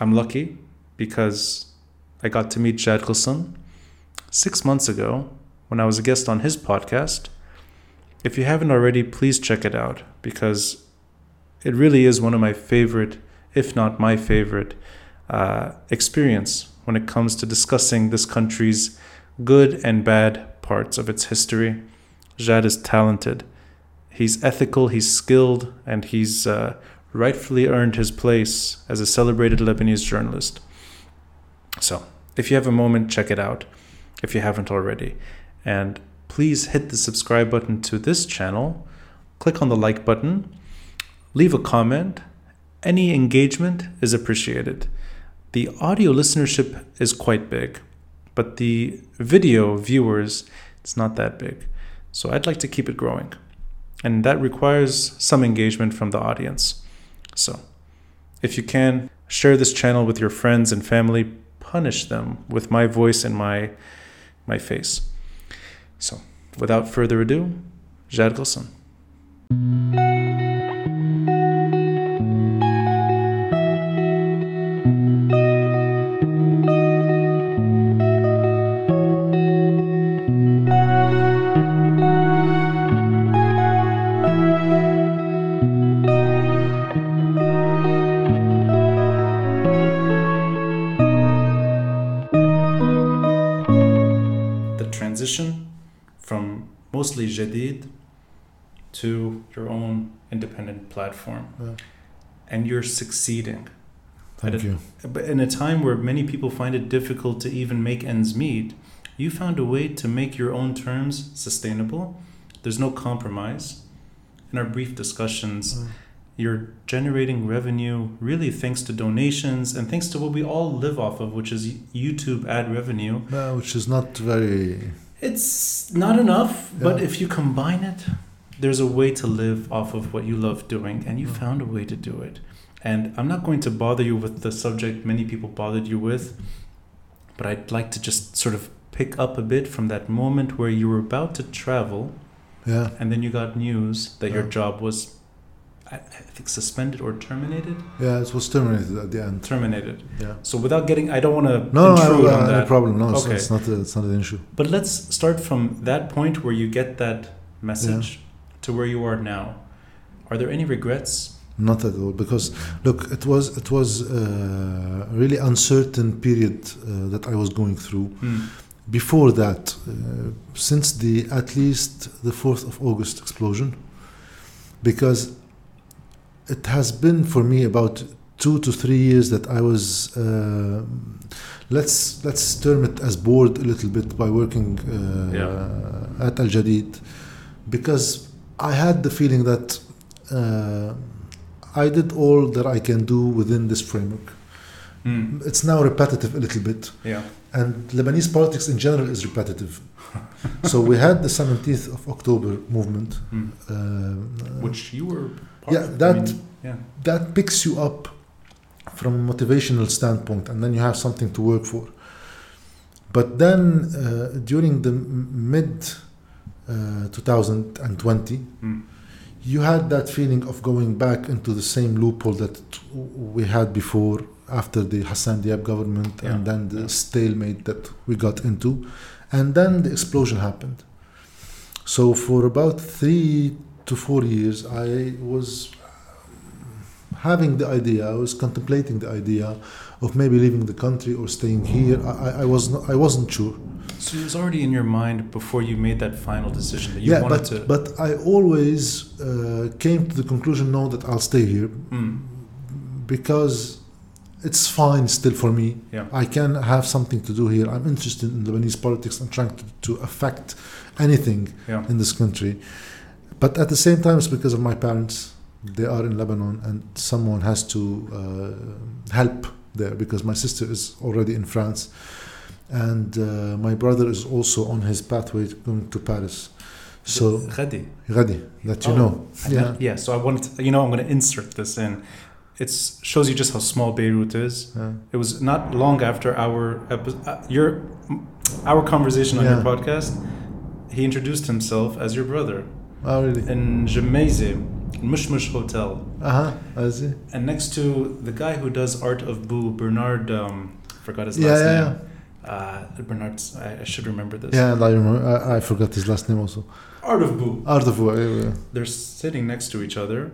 I'm lucky because I got to meet Jad Ghosn six months ago when I was a guest on his podcast. If you haven't already, please check it out because it really is one of my favorite, if not my favorite, uh, experience when it comes to discussing this country's good and bad parts of its history. Jad is talented. He's ethical, he's skilled, and he's uh, rightfully earned his place as a celebrated Lebanese journalist. So, if you have a moment, check it out if you haven't already. And please hit the subscribe button to this channel, click on the like button, leave a comment. Any engagement is appreciated. The audio listenership is quite big, but the video viewers, it's not that big. So I'd like to keep it growing. And that requires some engagement from the audience. So if you can, share this channel with your friends and family, punish them with my voice and my my face. So, without further ado, Jad Ghosn. Jadid to your own independent platform. Yeah. And you're succeeding. Thank But- you. But in a time where many people find it difficult to even make ends meet, you found a way to make your own terms sustainable. There's no compromise. In our brief discussions, Mm. you're generating revenue really thanks to donations and thanks to what we all live off of, which is YouTube ad revenue. Uh, which is not very. It's not enough, but if you combine it, there's a way to live off of what you love doing, and you Mm. found a way to do it. And I'm not going to bother you with the subject many people bothered you with, but I'd like to just sort of pick up a bit from that moment where you were about to travel, Yeah. and then you got news that your job was, I, I think, suspended or terminated. Yeah, it was terminated at the end. Terminated. Yeah. So without getting, I don't want to No, no, intrude no, on no, that. no problem. No, Okay. it's not. A, it's not an issue. But let's start from that point where you get that message to where you are now. Are there any regrets? Not at all, because look, it was it was uh, a really uncertain period uh, that I was going through. Hmm. Before that, uh, since the at least the fourth of August explosion, because it has been for me about two to three years that I was. Uh, let's let's term it as bored a little bit by working uh, at Al Jadid, because I had the feeling that uh, I did all that I can do within this framework. Hmm. It's now repetitive a little bit, Yeah. and Lebanese politics in general is repetitive. so we had the 17th of October movement, Hmm. uh, Which you were part Yeah, of. I that- mean, yeah. that picks you up from a motivational standpoint, and then you have something to work for. But then uh, during the mid uh, 2020, Hmm. you had that feeling of going back into the same loophole that we had before after the Hassan Diab government Yeah, and then the stalemate that we got into. And then the explosion happened. So for about three to four years, I was having the idea, I was contemplating the idea of maybe leaving the country or staying here. I, I- was not, I wasn't sure. So it was already in your mind before you made that final decision that you yeah, wanted but to. but I always uh, came to the conclusion, no, that I'll stay here Hmm. because it's fine still for me. Yeah. I can have something to do here. I'm interested in Lebanese politics and trying to, to affect anything Yeah. in this country. But at the same time, it's because of my parents. They are in Lebanon, and someone has to uh, help there because my sister is already in France, and uh, my brother is also on his pathway to going to Paris. So, Ghadi. Ghadi, that you Oh, know. Yeah. yeah. So I wanted to, you know, I'm going to insert this in. It shows you just how small Beirut is. Yeah. It was not long after our uh, your our conversation on your podcast. He introduced himself as your brother Oh, really? in Jemeze. Mush Mush Hotel. Uh huh. I see. And next to the guy who does Art of Boo, Bernard, um, forgot his Yeah, last yeah, name. Uh, Bernard, I, I should remember this. Yeah, I remember. I, I forgot his last name also. Art of Boo. Art of War. yeah, yeah. They're sitting next to each other,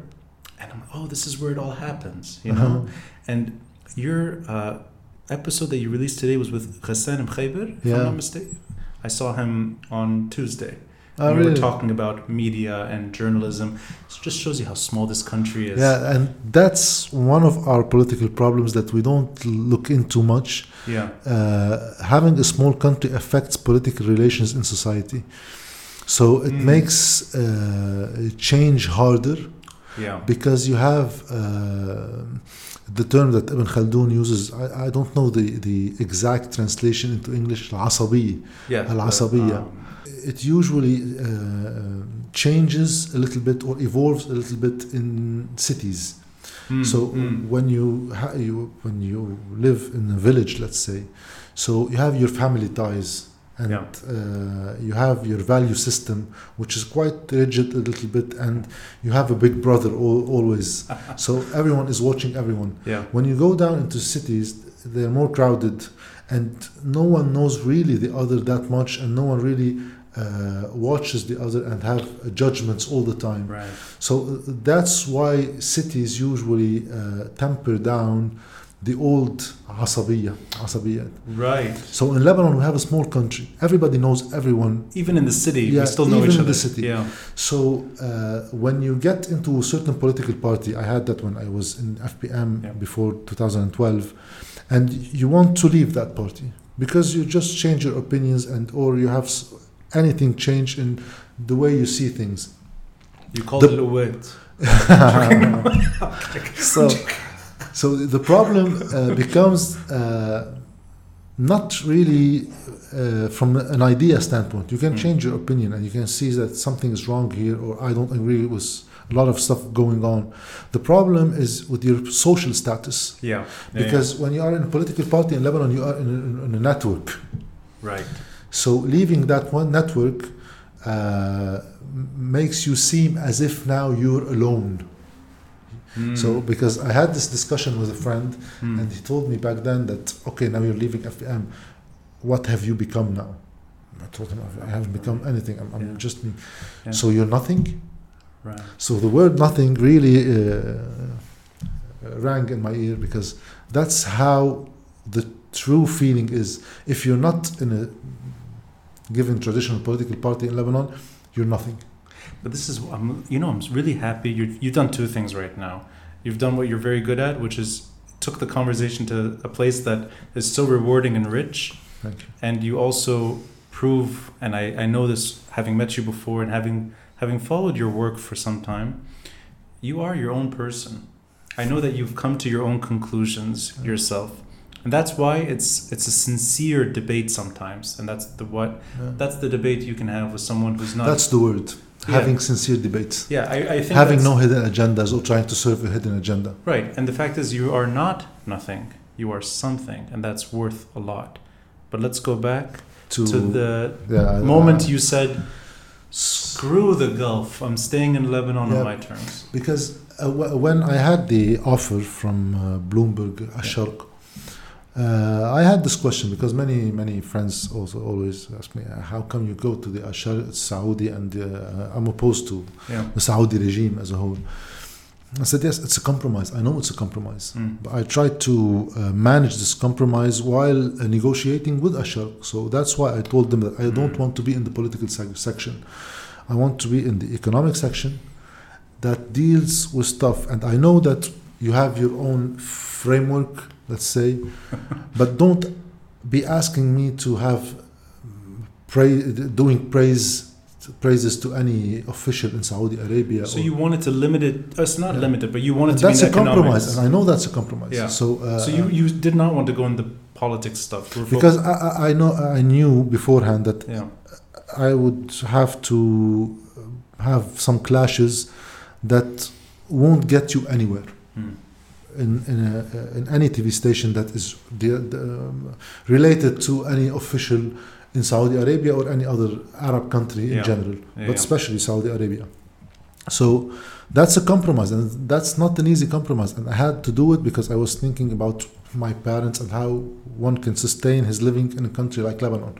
and I'm, oh, this is where it all happens, you Uh-huh. know. And your uh, episode that you released today was with Ghassan Mkhayber, if Yeah. I'm not mistaken. I saw him on Tuesday. Oh, we were talking about media and journalism. It just shows you how small this country is. Yeah, and that's one of our political problems that we don't look into much. Yeah. Uh, having a small country affects political relations in society. So it Mm. makes uh, change harder Yeah. because you have uh, the term that Ibn Khaldun uses. I, I don't know the, the exact translation into English, al-asabi. Yeah. Al-asabiyya. um, It usually uh, changes a little bit or evolves a little bit in cities. mm, So mm. when you, ha- you when you live in a village, let's say, so you have your family ties and Yeah. uh, you have your value system, which is quite rigid a little bit, and you have a big brother al- always. so everyone is watching everyone. yeah. When you go down into cities, they're more crowded, and no one knows really the other that much, and no one really uh, watches the other and have uh, judgments all the time. Right. So uh, that's why cities usually uh, temper down the old asabiyya. asabiyya. Right. So in Lebanon, we have a small country. Everybody knows everyone. Even in the city, Yeah, we still know even each in other. the city. Yeah. So uh, when you get into a certain political party, I had that when I was in FPM Yeah. before 2012, and you want to leave that party because you just change your opinions and or you have anything change in the way you see things. You call The- it a wit. so, so the problem uh, becomes uh, not really uh, from an idea standpoint. You can Mm. change your opinion and you can see that something is wrong here, or I don't agree with a lot of stuff going on. The problem is with your social status. Yeah. Yeah, Because when you are in a political party in Lebanon, you are in a, in a network. Right. So leaving that one network uh, makes you seem as if now you're alone. Mm. So because I had this discussion with a friend, Mm. and he told me back then that okay, now you're leaving FPM. What have you become now? I told him I haven't become anything. I'm, I'm Yeah. just me. Yeah. So you're nothing. right. So the word nothing really uh, rang in my ear because that's how the true feeling is. If you're not in a given traditional political party in Lebanon, you're nothing. But this is, I'm, you know, I'm really happy. you you've done two things right now. You've done what you're very good at, which is took the conversation to a place that is so rewarding and rich. You. And you also prove, and I, I know this having met you before and having having followed your work for some time, you are your own person. I know that you've come to your own conclusions yourself. And that's why it's it's a sincere debate sometimes. And that's the what Yeah. that's the debate you can have with someone who's not That's the word. Having sincere debates. Yeah, I, I think Having no hidden agendas or trying to serve a hidden agenda. Right, and the fact is, you are not nothing. You are something, and that's worth a lot. But let's go back To, to the yeah, I- moment I- you said, "Screw the Gulf. I'm staying in Lebanon Yeah. on my terms." Because uh, w- when I had the offer from uh, Bloomberg, Asharq, uh, I had this question because many, many friends also always ask me, uh, how come you go to the Asharq Saudi and uh, I'm opposed to Yeah. the Saudi regime as a whole? I said, yes, it's a compromise. I know it's a compromise. Mm. But I tried to uh, manage this compromise while uh, negotiating with Asharq. So that's why I told them that I don't Mm. want to be in the political sec- section. I want to be in the economic section that deals with stuff. And I know that you have your own framework, let's say, but don't be asking me to have mm, pray, doing praise praises to any official in Saudi Arabia. So or- you wanted to limit it. uh, It's not Yeah. limited, but you wanted to that's be a in compromise, and I know that's a compromise. Yeah. So, uh, so you, you did not want to go in the politics stuff. Because I, I- know I knew beforehand that yeah, I would have to have some clashes that won't get you anywhere Mm. In in, a, in any TV station that is um, related to any official in Saudi Arabia or any other Arab country in Yeah. general, Yeah, but especially Saudi Arabia. So that's a compromise, and that's not an easy compromise. And I had to do it because I was thinking about my parents and how one can sustain his living in a country like Lebanon.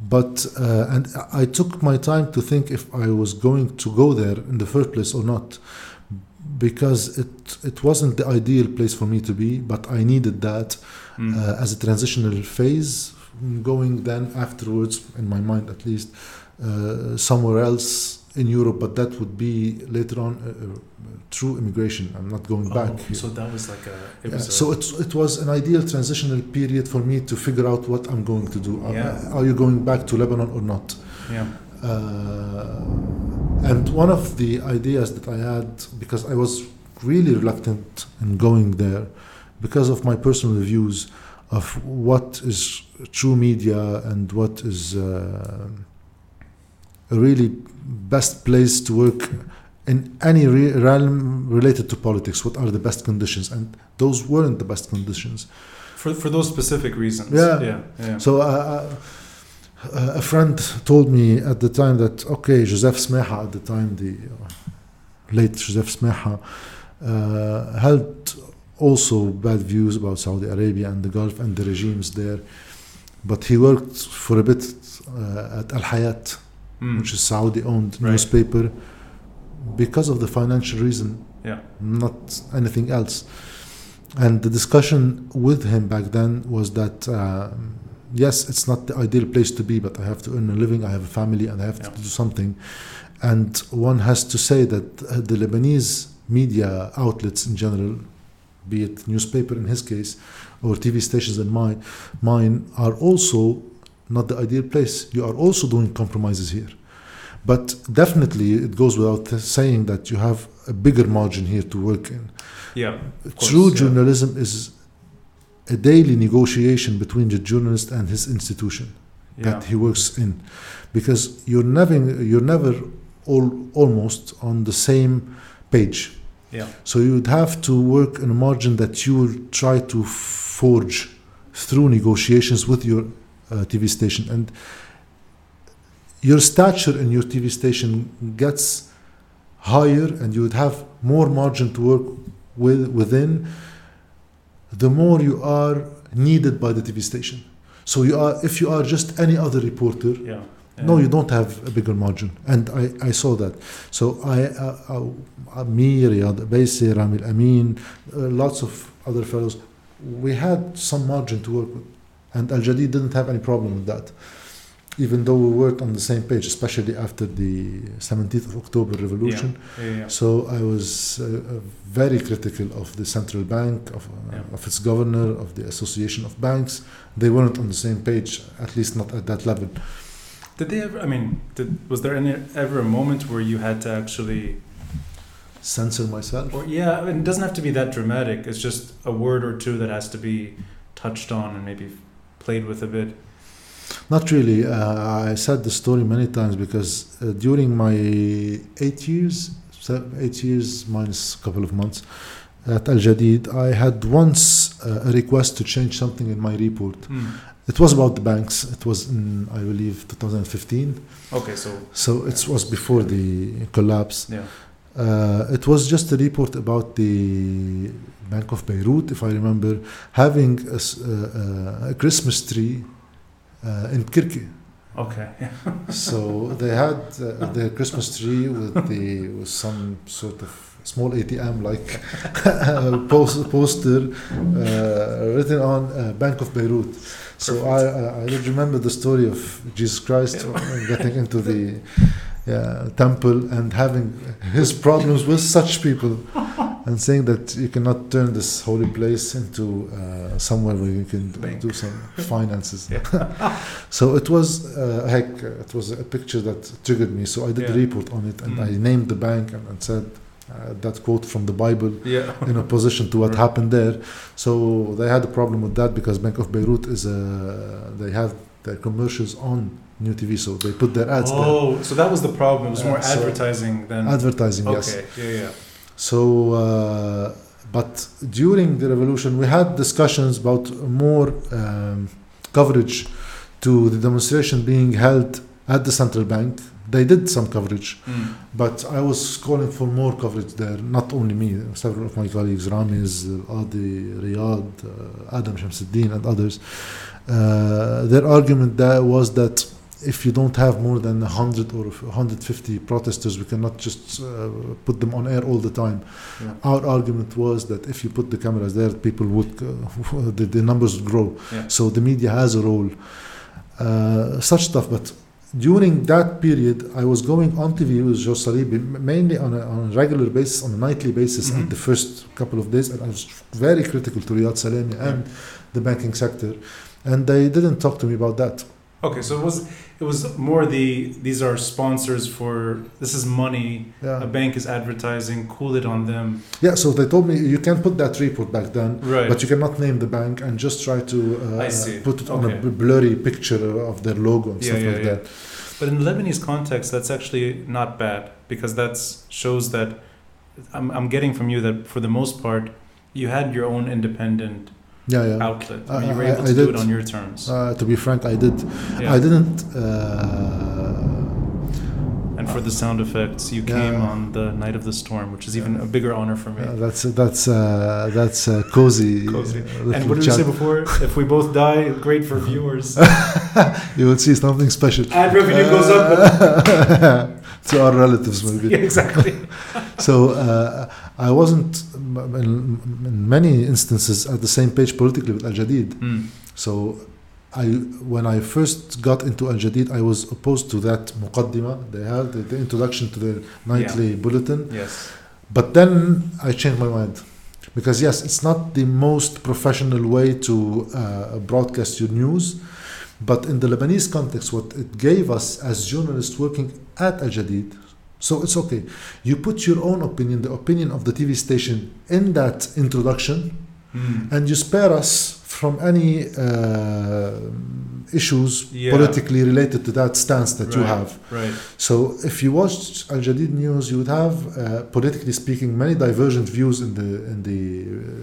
But uh, and I took my time to think if I was going to go there in the first place or not, because it it wasn't the ideal place for me to be. But I needed that Mm. uh, as a transitional phase, going then afterwards, in my mind at least, uh, somewhere else in Europe. But that would be later on uh, uh, through immigration. I'm not going back. Oh, here. so that was like a. It Yeah, was a, so it, it was an ideal transitional period for me to figure out what I'm going to do. Are- Yeah. Are you going back to Lebanon or not? yeah. Uh, and one of the ideas that I had, because I was really reluctant in going there, because of my personal views of what is true media and what is uh, a really best place to work in any re- realm related to politics. What are the best conditions? And those weren't the best conditions. For, for those specific reasons. Yeah. Yeah. Yeah. So uh, uh, a friend told me at the time that okay, Joseph Samaha at the time, the uh, late Joseph Samaha, uh, held also bad views about Saudi Arabia and the Gulf and the regimes there, but he worked for a bit uh, at Al Hayat, Mm. which is Saudi-owned Right. newspaper, because of the financial reason yeah. not anything else. And the discussion with him back then was that um, yes, it's not the ideal place to be, but I have to earn a living, I have a family, and I have Yeah. to do something. And one has to say that uh, the Lebanese media outlets in general, be it newspaper in his case, or TV stations in my, mine, are also not the ideal place. You are also doing compromises here. But definitely, it goes without saying that you have a bigger margin here to work in. Yeah. course, True yeah. journalism is a daily negotiation between the journalist and his institution Yeah. that he works in, because you're never you're never all, almost on the same page. Yeah. So you would have to work in a margin that you will try to forge through negotiations with your uh, TV station, and your stature in your TV station gets higher, and you would have more margin to work with within. The more you are needed by the TV station. So you are, if you are just any other reporter, Yeah. no, you don't have a bigger margin, and I, I saw that. So I, uh, uh, me, Riyad Abaisi, Ramil Amin, uh, lots of other fellows, we had some margin to work with, and Al Jadid didn't have any problem with that, even though we worked on the same page, especially after the 17th of October revolution. Yeah. Yeah. So I was uh, uh, very critical of the central bank, of, uh, Yeah. of its governor, of the association of banks. They weren't on the same page, at least not at that level. Did they ever? I mean, did, was there any ever a moment where you had to actually, Censor myself. or yeah, I mean, it doesn't have to be that dramatic. It's just a word or two that has to be touched on and maybe played with a bit. Not really. Uh, I said the story many times because uh, during my eight years, eight years minus a couple of months at Al Jadid, I had once uh, a request to change something in my report. Hmm. It was about the banks. It was in, I believe, 2015. Okay, so So it was before the collapse. yeah. Uh, it was just a report about the Bank of Beirut, if I remember, having a, s- uh, uh, a Christmas tree uh, in Kirki. Okay. So they had uh, their Christmas tree with the with some sort of small ATM like post, poster uh, written on uh, Bank of Beirut. So I, I I remember the story of Jesus Christ getting into the yeah, temple and having his problems with such people and saying that you cannot turn this holy place into uh, somewhere where you can Bank. do some finances. So it was uh, heck, uh, it was a picture that triggered me. So I did a report on it and Mm. I named the bank and, and said uh, that quote from the Bible Yeah. in opposition to what Right. happened there. So they had a problem with that because Bank of Beirut is a they have their commercials on New TV, so they put their ads there. Oh, so that was the problem. It was more so- advertising than. Advertising, Okay. yes. Okay. Yeah. Yeah. So, uh, but during the revolution, we had discussions about more um, coverage to the demonstration being held at the central bank, they did some coverage, Mm. but I was calling for more coverage there. Not only me, several of my colleagues, Ramiz, Adi, Riyad, uh, Adam Shamsuddin, and others. Uh, their argument that was that if you don't have more than 100 or 150 protesters, we cannot just uh, put them on air all the time. Yeah. Our argument was that if you put the cameras there, people would, uh, the, the numbers would grow. Yeah. So the media has a role. Uh, such stuff. But during that period, I was going on TV with Joe Salibi, mainly on a, on a regular basis, on a nightly basis Mhm. at the first couple of days. And I was very critical to Riyad Salameh and the banking sector. And they didn't talk to me about that. Okay, so it was it was more the these are sponsors for this is money. Yeah. A bank is advertising. Cool it on them. Yeah, so they told me you can put that report back then, Right. but you cannot name the bank and just try to uh, put it on Okay. a blurry picture of their logo and Yeah, stuff yeah, like yeah. that. But in Lebanese context, that's actually not bad because that shows that I'm, I'm getting from you that for the most part, you had your own independent Yeah, yeah. outlet. I- you were able I to do did. it on your terms. Uh, to be frank, I did. yeah. I didn't. Uh, and for the sound effects, you Yeah. came on the night of the storm, which is even a bigger honor for me. uh, that's that's uh, that's uh, cozy. Cozy. uh, and what did chat. say before? if we both die, great for viewers. you will see something special. Ad revenue goes up. to our relatives, maybe. yeah, exactly. So uh, I wasn't, in, in many instances, at the same page politically with Al Jadid. Mm. So I, when I first got into Al Jadid, I was opposed to that muqaddima. They had the, the introduction to the nightly bulletin. Yes. But then I changed my mind. Because, yes, it's not the most professional way to uh, broadcast your news. But in the Lebanese context, what it gave us as journalists working at Al Jadid, so it's okay. You put your own opinion, the opinion of the TV station, in that introduction, Mm. and you spare us from any uh, issues Yeah. politically related to that stance that you have. Right. So if you watched Al Jadid News, you would have, uh, politically speaking, many divergent views in the in the,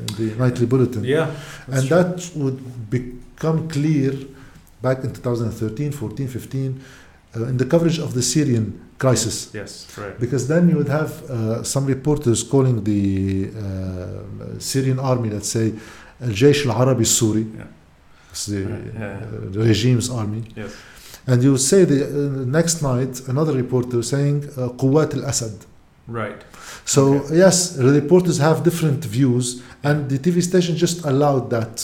in the nightly bulletin, Yeah. and true. that would become clear back in 2013, 14, 15, uh, in the coverage of the Syrian crisis. Yes. Right. Because then you would have uh, some reporters calling the uh, Syrian army, let's say, Al Jaish al Arabi Suri, Yeah. it's the, Right, yeah, yeah. uh, regime's army. Yes. And you would say the uh, next night, another reporter saying uh, Quwat al Assad. Right. So, Okay. yes, the reporters have different views, and the TV station just allowed that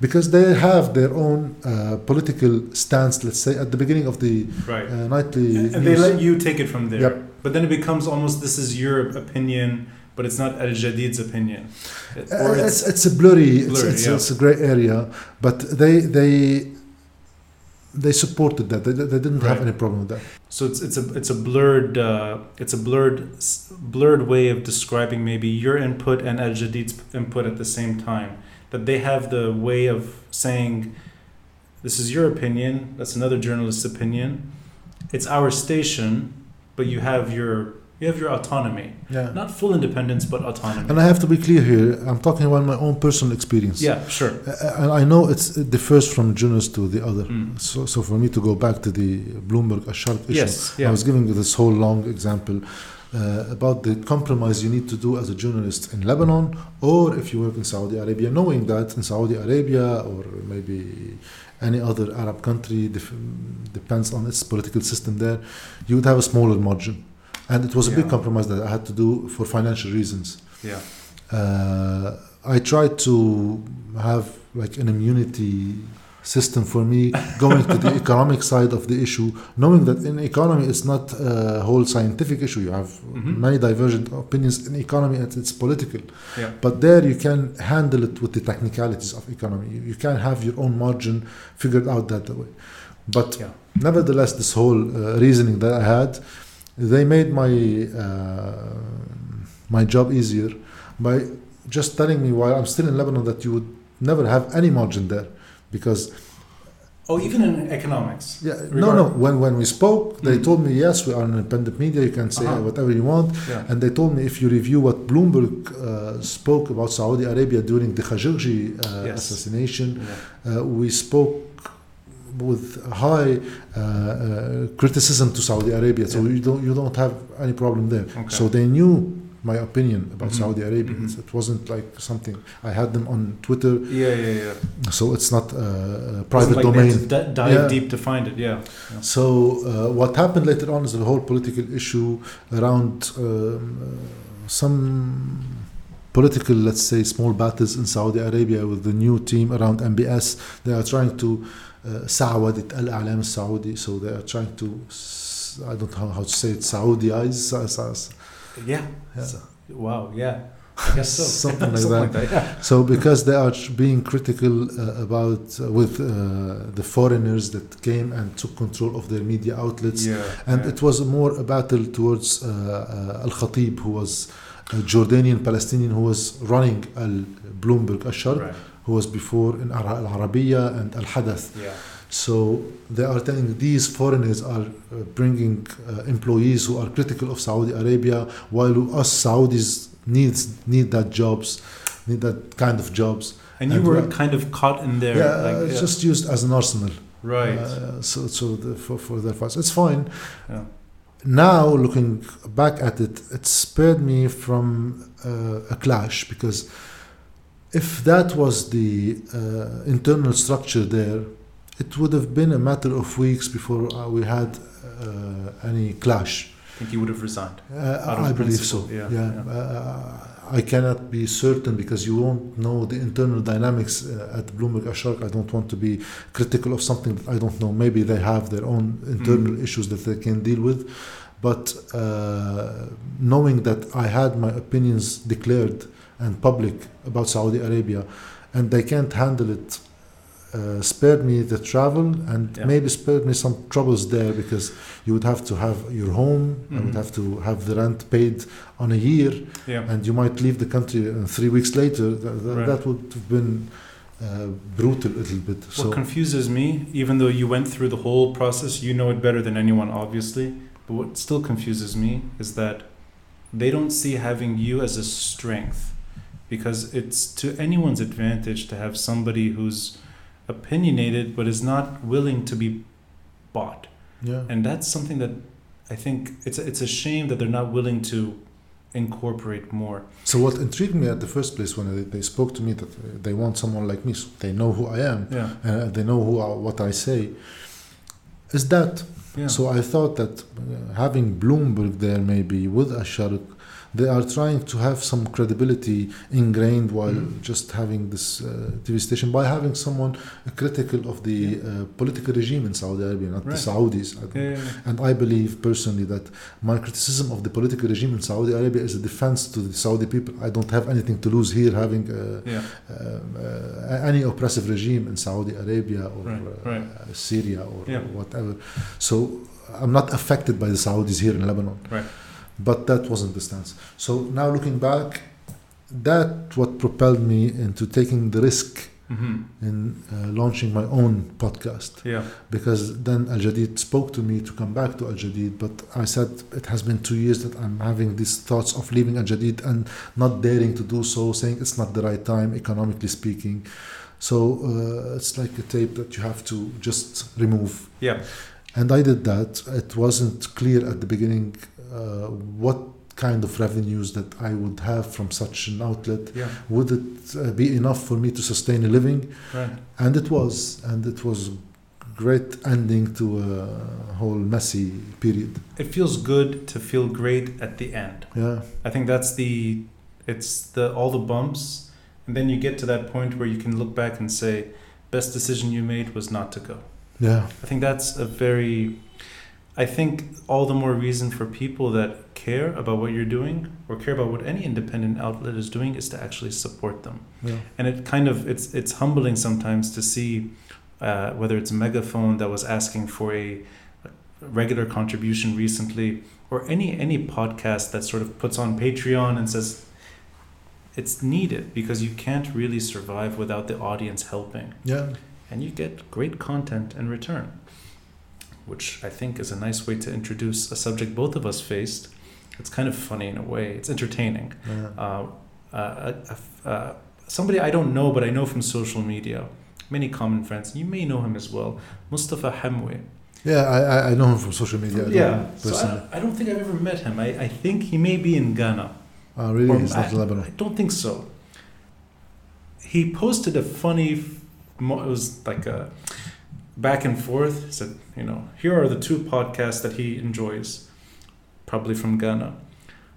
because they have their own uh, political stance, let's say, at the beginning of the Right. uh, nightly and they let you take it from there. Yep. But then it becomes almost this is your opinion, but it's not Al Jadid's opinion. It- Uh, Or it's, it's, it's a blurry, it's, Blurry, it's, yeah. it's a grey area, but they they they supported that. They, they didn't have any problem with that. so it's it's a it's a blurred uh, it's a blurred blurred way of describing maybe your input and Al Jadid's input at the same time. That they have the way of saying, "This is your opinion. That's another journalist's opinion. It's our station, but you have your you have your autonomy, Yeah. not full independence, but autonomy." And I have to be clear here. I'm talking about my own personal experience. yeah, sure. And I know it's, it differs from journalist to the other. Mm. So, so for me to go back to the Bloomberg Asharq issue, Yes, yeah. I was giving this whole long example uh, about the compromise you need to do as a journalist in Lebanon, or if you work in Saudi Arabia, knowing that in Saudi Arabia or maybe any other Arab country, def- depends on its political system there, you would have a smaller margin. And it was a big compromise that I had to do for financial reasons. Yeah. Uh, I tried to have like an immunity system for me going to the economic side of the issue, knowing that in economy it's not a whole scientific issue. You have Mhm. many divergent opinions in economy and it's political. Yeah. But there you can handle it with the technicalities of economy. You, you can have your own margin figured out that way. But Yeah. nevertheless, this whole uh, reasoning that I had, they made my uh, my job easier by just telling me while I'm still in Lebanon that you would never have any margin there, because Oh, even in economics. yeah, no, no. When when we spoke, they Mm. told me yes, we are an independent media. You can say Uh-huh. whatever you want. Yeah. And they told me if you review what Bloomberg uh, spoke about Saudi Arabia during the Khashoggi uh, Yes. assassination, Yeah. uh, we spoke with high uh, uh, criticism to Saudi Arabia. So Yeah. you don't you don't have any problem there. Okay. So they knew my opinion about mm-hmm. Saudi Arabia. Mm-hmm. It wasn't like something I had them on Twitter. Yeah, yeah, yeah. So it's not a private like domain. D- dive yeah. deep to find it. Yeah. yeah. So uh, what happened later on is the whole political issue around um, uh, some political, let's say, small battles in Saudi Arabia with the new team around MBS. They are trying to uh, سعودة الأعلام Saudi. so they are trying to I don't know how to say it Saudiize yeah. Yeah. So- wow. Yeah. I guess so. Something like that. yeah. So because they are being critical uh, about uh, with uh, the foreigners that came and took control of their media outlets. Yeah. And yeah. it was more a battle towards uh, uh, Al Khatib, who was a Jordanian Palestinian who was running Al Bloomberg Asharq, Right. who was before in Al Arabiya and Al Hadath. So they are telling these foreigners are uh, bringing uh, employees who are critical of Saudi Arabia, while us Saudis needs need that jobs, need that kind of jobs. And you And were kind of caught in there. yeah, like, it's yeah. just used as an arsenal. right. Uh, so so the, for for their fights, it's fine. yeah. now looking back at it it spared me from uh, a clash because if that was the uh, internal structure there it would have been a matter of weeks before uh, we had uh, any clash I think you would have resigned. uh, I believe so. yeah, Yeah. yeah. I cannot be certain because you won't know the internal dynamics uh, at Bloomberg Asharq. I don't want to be critical of something that I don't know. Maybe they have their own internal Mm. issues that they can deal with. But uh, knowing that I had my opinions declared and public about Saudi Arabia, and they can't handle it. Uh, spared me the travel and Yeah. maybe spared me some troubles there because you would have to have your home, I would Mhm. have to have the rent paid on a year, Yeah. and you might leave the country uh, three weeks later. Right. that would have been uh, brutal a little bit. What So confuses me, even though you went through the whole process, you know it better than anyone, obviously. But what still confuses me is that they don't see having you as a strength, because it's to anyone's advantage to have somebody who's opinionated but is not willing to be bought, yeah, and that's something that I think it's a, it's a shame that they're not willing to incorporate more. So what intrigued me at the first place when they, they spoke to me that uh, they want someone like me, so they know who I am, Yeah, uh, they know who I, what I say, is that. yeah. So I thought that uh, having Bloomberg there maybe with Asharq, they are trying to have some credibility ingrained while Mhm. just having this uh, TV station by having someone critical of the uh, political regime in Saudi Arabia, not Right. the Saudis. I yeah, yeah, yeah. And I believe personally that my criticism of the political regime in Saudi Arabia is a defense to the Saudi people. I don't have anything to lose here having uh, yeah. um, uh, any oppressive regime in Saudi Arabia or Right, uh, right. Syria or Yeah. whatever. So I'm not affected by the Saudis here in Lebanon. But that wasn't the stance. So now looking back, that what propelled me into taking the risk hmm in uh, launching my own podcast Yeah. because then Al Jadid spoke to me to come back to Al Jadid, but I said it has been two years that I'm having these thoughts of leaving Al Jadid and not daring to do so, saying it's not the right time, economically speaking. So uh, it's like a tape that you have to just remove. Yeah. And I did that. It wasn't clear at the beginning what kind of revenues that I would have from such an outlet. Yeah. Would it uh, be enough for me to sustain a living? Right. And it was, and it was great ending to a whole messy period. It feels good to feel great at the end. Yeah, I think that's the it's the all the bumps and then you get to that point where you can look back and say best decision you made was not to go. yeah, I think that's a very I think all the more reason for people that care about what you're doing or care about what any independent outlet is doing is to actually support them. yeah, And it kind of it's it's humbling sometimes to see uh, whether it's Megaphone that was asking for a regular contribution recently, or any any podcast that sort of puts on Patreon and says it's needed because you can't really survive without the audience helping, yeah, and you get great content in return, which I think is a nice way to introduce a subject both of us faced. It's kind of funny in a way. It's entertaining yeah. uh, uh, uh, uh, somebody I don't know, but I know from social media, many common friends. You may know him as well, Mustafa Hamwe. Yeah, I, I- I know him from social media. I Yeah, so. I, I don't think I've ever met him. I, I think he may be in Ghana. Ah, really? He's not in I Lebanon. don't think so. He posted a funny, it was like a back and forth. He said, you know, here are the two podcasts that he enjoys, probably from Ghana.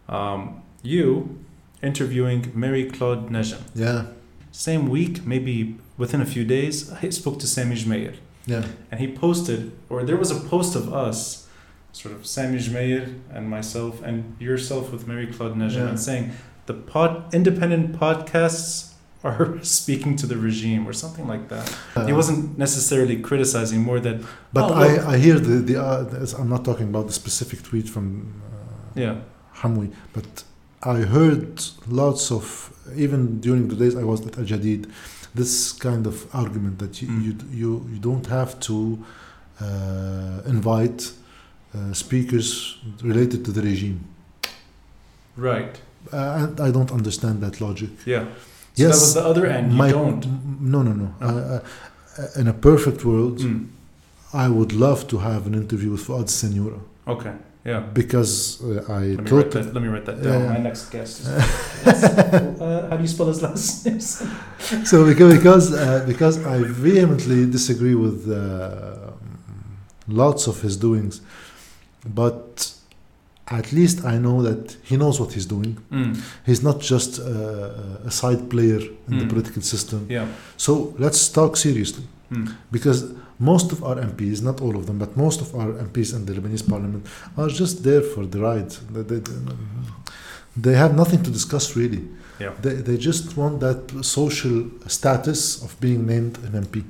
Um, you interviewing Mary Claude Nejem. Yeah, Same week, maybe within a few days, I spoke to Sami Gemayel. yeah. And he posted, or there was a post of us, sort of Sami Gemayel and myself, and yourself with Mary Claude Nejem, Yeah. and saying the pod, independent podcasts are speaking to the regime, or something like that. he Uh, wasn't necessarily criticizing, more that, But Oh. I, I hear the, the uh, I'm not talking about the specific tweet from uh, yeah, Hamwi, but I heard lots of, even during the days I was at Al Jadid, this kind of argument that you, Mm. you, you, you don't have to uh, invite uh, speakers related to the regime. right, Uh, and I don't understand that logic. yeah. So that was the other end. You my- don't. No, no, no. Oh. In a perfect world, Mm, I would love to have an interview with Fuad Siniora okay, yeah. because uh, I Let me, write that, let me write that down. yeah. My next guest. Is, uh, how do you spell his last name? so because because, uh, because I vehemently disagree with uh, lots of his doings, but at least I know that he knows what he's doing. Mm, He's not just uh, a side player in the Mm. political system. yeah. So let's talk seriously. Mm, because most of our MPs, not all of them, but most of our MPs in the Lebanese parliament are just there for the ride. They, they, they have nothing to discuss really. Yeah. They, they just want that social status of being named an MP.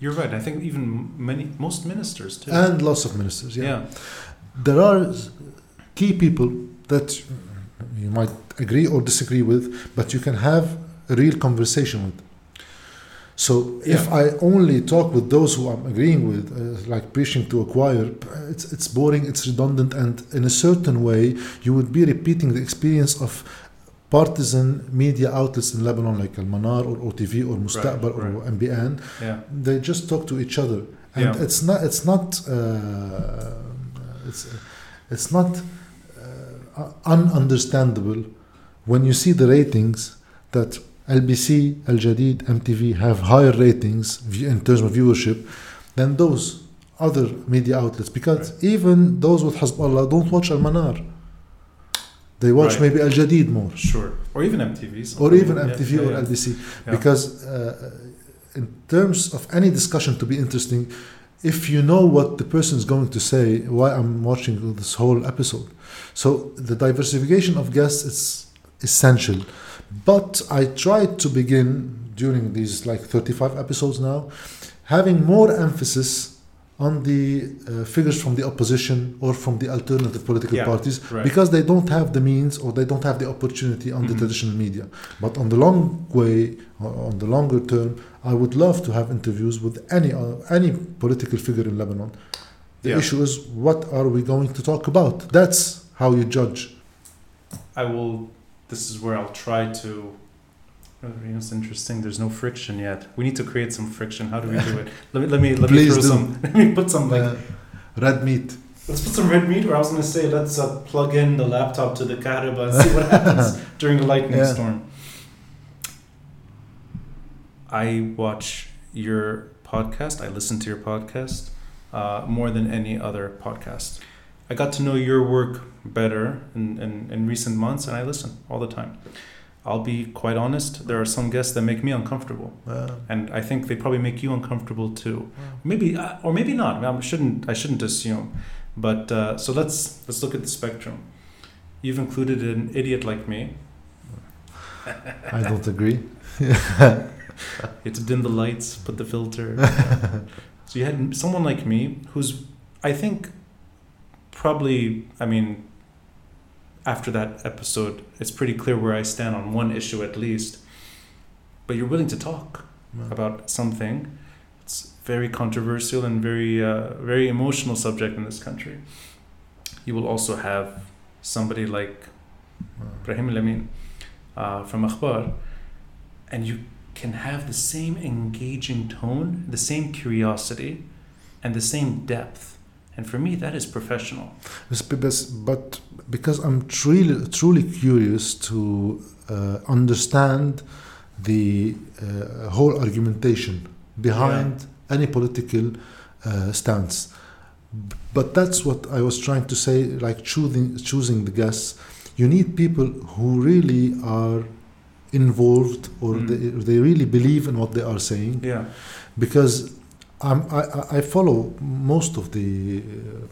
You're right. I think even many, most ministers too. And lots of ministers, yeah. yeah. There are key people that you might agree or disagree with, but you can have a real conversation with. So if I only talk with those who I'm agreeing with, uh, like preaching to a choir, it's, it's boring, it's redundant, and in a certain way, you would be repeating the experience of partisan media outlets in Lebanon, like Al Manar or OTV or Mustaqbal or right. NBN. Yeah. They just talk to each other, and Yeah. it's not, it's not, uh, it's, it's not ununderstandable when you see the ratings that LBC, Al Jadid, MTV have higher ratings in terms of viewership than those other media outlets because even those with Hezbollah don't watch Al Manar. They watch Right. maybe Al Jadid more Sure. Or even MTV. or even MTV yeah, or yeah. LBC because uh, in terms of any discussion to be interesting if you know what the person is going to say why I'm watching this whole episode. So the diversification of guests is essential. But I tried to begin during these like 35 episodes now having more emphasis on the uh, figures from the opposition or from the alternative political Yeah, parties right. because they don't have the means or they don't have the opportunity on the Mhm. traditional media. But on the long way, on the longer term, I would love to have interviews with any uh, any political figure in Lebanon. The Yeah. issue is what are we going to talk about? That's how you judge. I will. This is where I'll try to. Oh, you know, it's interesting. There's no friction yet. We need to create some friction. How do we do it? Let me let me let Please me throw do. some. Let me put some like. Uh, red meat. Let's put some red meat. Or I was gonna say let's uh, plug in the laptop to the kahraba and see what happens during the lightning Yeah. storm. I watch your podcast. I listen to your podcast uh, more than any other podcast. I got to know your work better in, in, in recent months, and I listen all the time. I'll be quite honest. There are some guests that make me uncomfortable, and I think they probably make you uncomfortable too. Maybe, uh, or maybe not. I shouldn't. I shouldn't assume. But uh, so let's let's look at the spectrum. You've included an idiot like me. I don't agree. You to dim the lights, put the filter. so you had someone like me who's, I think, probably, I mean, after that episode, it's pretty clear where I stand on one issue at least. But you're willing to talk about something. It's very controversial and very, uh, very emotional subject in this country. You will also have somebody like Ibrahim Al-Amin uh, from Akhbar, and you can have the same engaging tone, the same curiosity, and the same depth. And for me, that is professional. But because I'm truly, truly curious to uh, understand the uh, whole argumentation behind any political uh, stance. But that's what I was trying to say, like choosing, choosing the guests. You need people who really are involved or Mm. they, they really believe in what they are saying Yeah. because I, I- I follow most of the uh,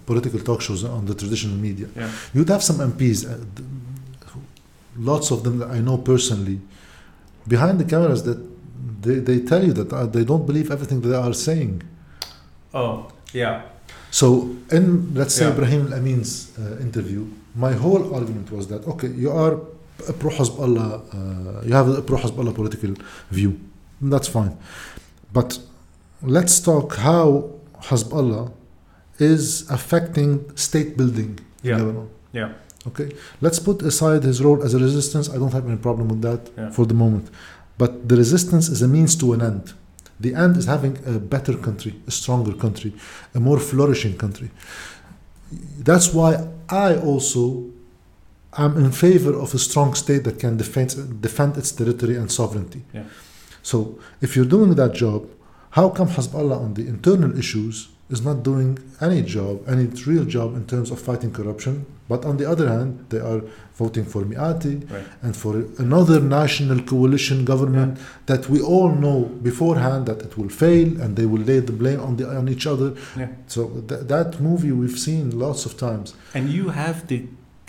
political talk shows on the traditional media. Yeah. You'd have some MPs, uh, lots of them that I know personally, behind the cameras that they, they tell you that uh, they don't believe everything that they are saying. Oh, yeah. So, in let's say Yeah. Ibrahim Al-Amin's uh, interview, my whole argument was that okay, you are a pro Hezbollah, uh, you have a pro Hezbollah political view, that's fine, but let's talk how Hezbollah is affecting state building Yeah. in Lebanon. Yeah. Okay, let's put aside his role as a resistance. I don't have any problem with that Yeah. for the moment, but the resistance is a means to an end. The end is having a better country, a stronger country, a more flourishing country. That's why I also am in favor of a strong state that can defend, defend its territory and sovereignty. Yeah. So, if you're doing that job, how come Hezbollah on the internal issues is not doing any job, any real job in terms of fighting corruption? But on the other hand, they are voting for Mikati Right. and for another national coalition government that we all know beforehand that it will fail and they will lay the blame on, the, on each other. Yeah. So th- that movie we've seen lots of times. And you have the,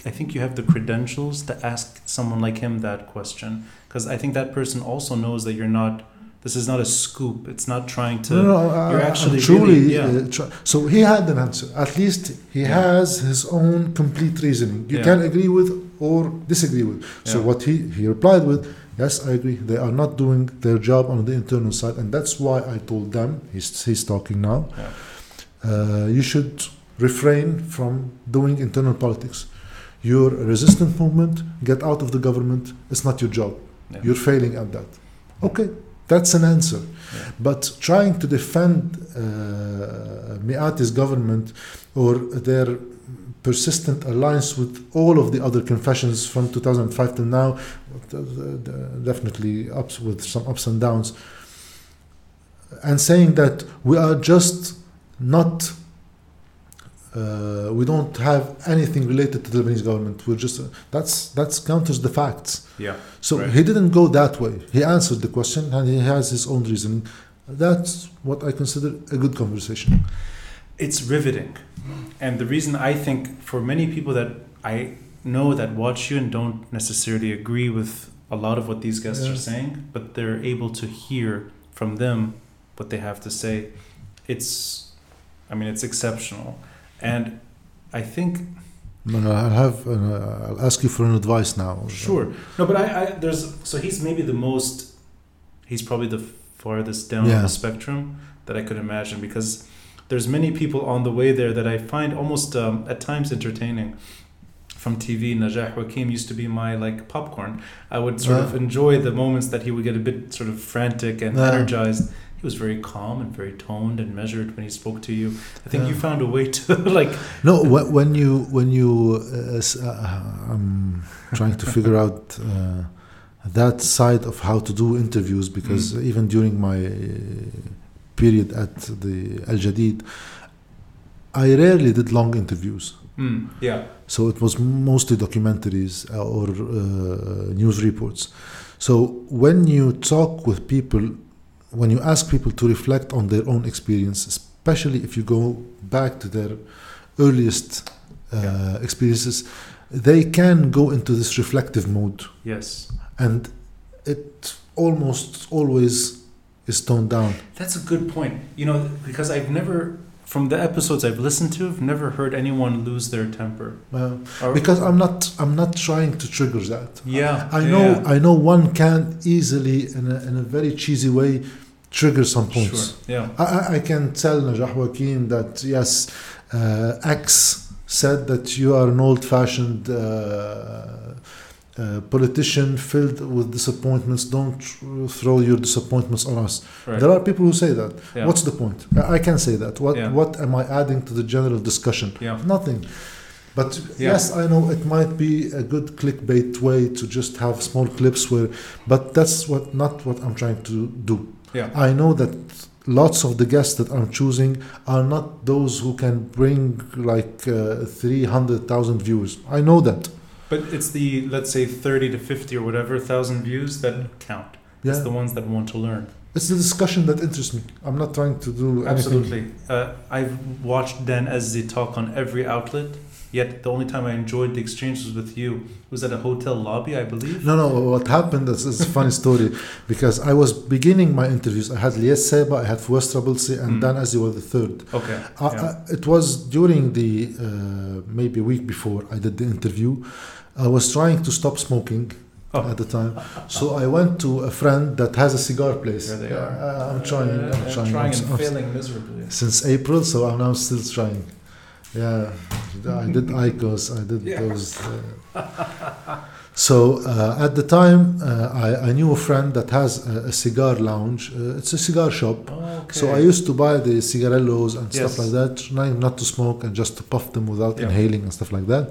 I think you have the credentials to ask someone like him that question. Because I think that person also knows that you're not, this is not a scoop. It's not trying to. no, no, I- you're I- I'm actually truly. really- yeah. uh, try- so he had an answer. At least he Yeah. has his own complete reasoning. You Yeah. can agree with or disagree with. So what he, he replied with, yes, I agree. They are not doing their job on the internal side, and that's why I told them. He's he's talking now. Uh, you should refrain from doing internal politics. You're a resistant movement. Get out of the government. It's not your job. You're failing at that. Okay, that's an answer. Yeah. But trying to defend uh, Mikati's government or their persistent alliance with all of the other confessions from 2005 to now, definitely ups with some ups and downs, and saying that we are just not. Uh, we don't have anything related to the Lebanese government. We're just that's that's counters the facts. Yeah. So Right. he didn't go that way. He answered the question and he has his own reasoning. That's what I consider a good conversation. It's riveting. And the reason I think for many people that I know that watch you and don't necessarily agree with a lot of what these guests Yeah. are saying, but they're able to hear from them what they have to say, it's, I mean, it's exceptional. And I think No, no, I'll have. Uh, I'll ask you for an advice now. Sure. No, but I, I there's so he's maybe the most he's probably the farthest down Yeah. the spectrum that I could imagine because there's many people on the way there that I find almost um, at times entertaining. From TV, Najah Wakim used to be my like popcorn. I would sort of enjoy the moments that he would get a bit sort of frantic and Yeah. energized. He was very calm and very toned and measured when he spoke to you. I think you found a way to like No, wh- when you when you, uh, uh, I'm trying to figure out uh, that side of how to do interviews because Mm. even during my uh, period at the Al Jadeed, I rarely did long interviews. mm, yeah, So it was mostly documentaries uh, or uh, news reports. So when you talk with people, when you ask people to reflect on their own experience, especially if you go back to their earliest uh, Yeah. experiences, they can go into this reflective mode, yes. and it almost always is toned down. That's a good point. You know, because I've never, from the episodes I've listened to, I've never heard anyone lose their temper. Uh, Or- because I'm not, I'm not trying to trigger that. yeah, I know, yeah, I know one can easily, in a, in a very cheesy way, trigger some points. Sure. Yeah. I, I- I can tell Najah Wakim that yes, uh, X said that you are an old-fashioned uh, uh, politician filled with disappointments. Don't throw your disappointments on us. Right. There are people who say that. yeah. What's the point? I can say that. What Yeah. What am I adding to the general discussion? yeah. Nothing. But yes, I know it might be a good clickbait way to just have small clips where, but that's what not what I'm trying to do. Yeah. I know that lots of the guests that I'm choosing are not those who can bring like uh, 300,000 views. I know that. But it's the let's say thirty to fifty or whatever thousand views that count. Yeah. It's the ones that want to learn. It's the discussion that interests me. I'm not trying to do anything. Absolutely. Uh, I've watched Dan Azzi talk on every outlet. Yet the only time I enjoyed the exchanges with you was at a hotel lobby, I believe. No, no. What happened is, is a funny story because I was beginning my interviews. I had Lies Seba, I had Fawaz Trabulsi, and Mm. Dan Azzi was the third. Okay. I, yeah. I, it was during the uh, maybe a week before I did the interview. I was trying to stop smoking Oh. at the time, so I went to a friend that has a cigar place. There they Yeah, are. I- I'm trying. I'm trying. I'm, and I'm- failing miserably. since April, so I'm now still trying. Yeah, I did IQOS. I did Yeah. those. Uh, so uh, at the time, uh, I, I knew a friend that has a, a cigar lounge. Uh, it's a cigar shop. Okay. So I used to buy the cigarellos and stuff like that, trying not to smoke and just to puff them without Yeah. inhaling and stuff like that.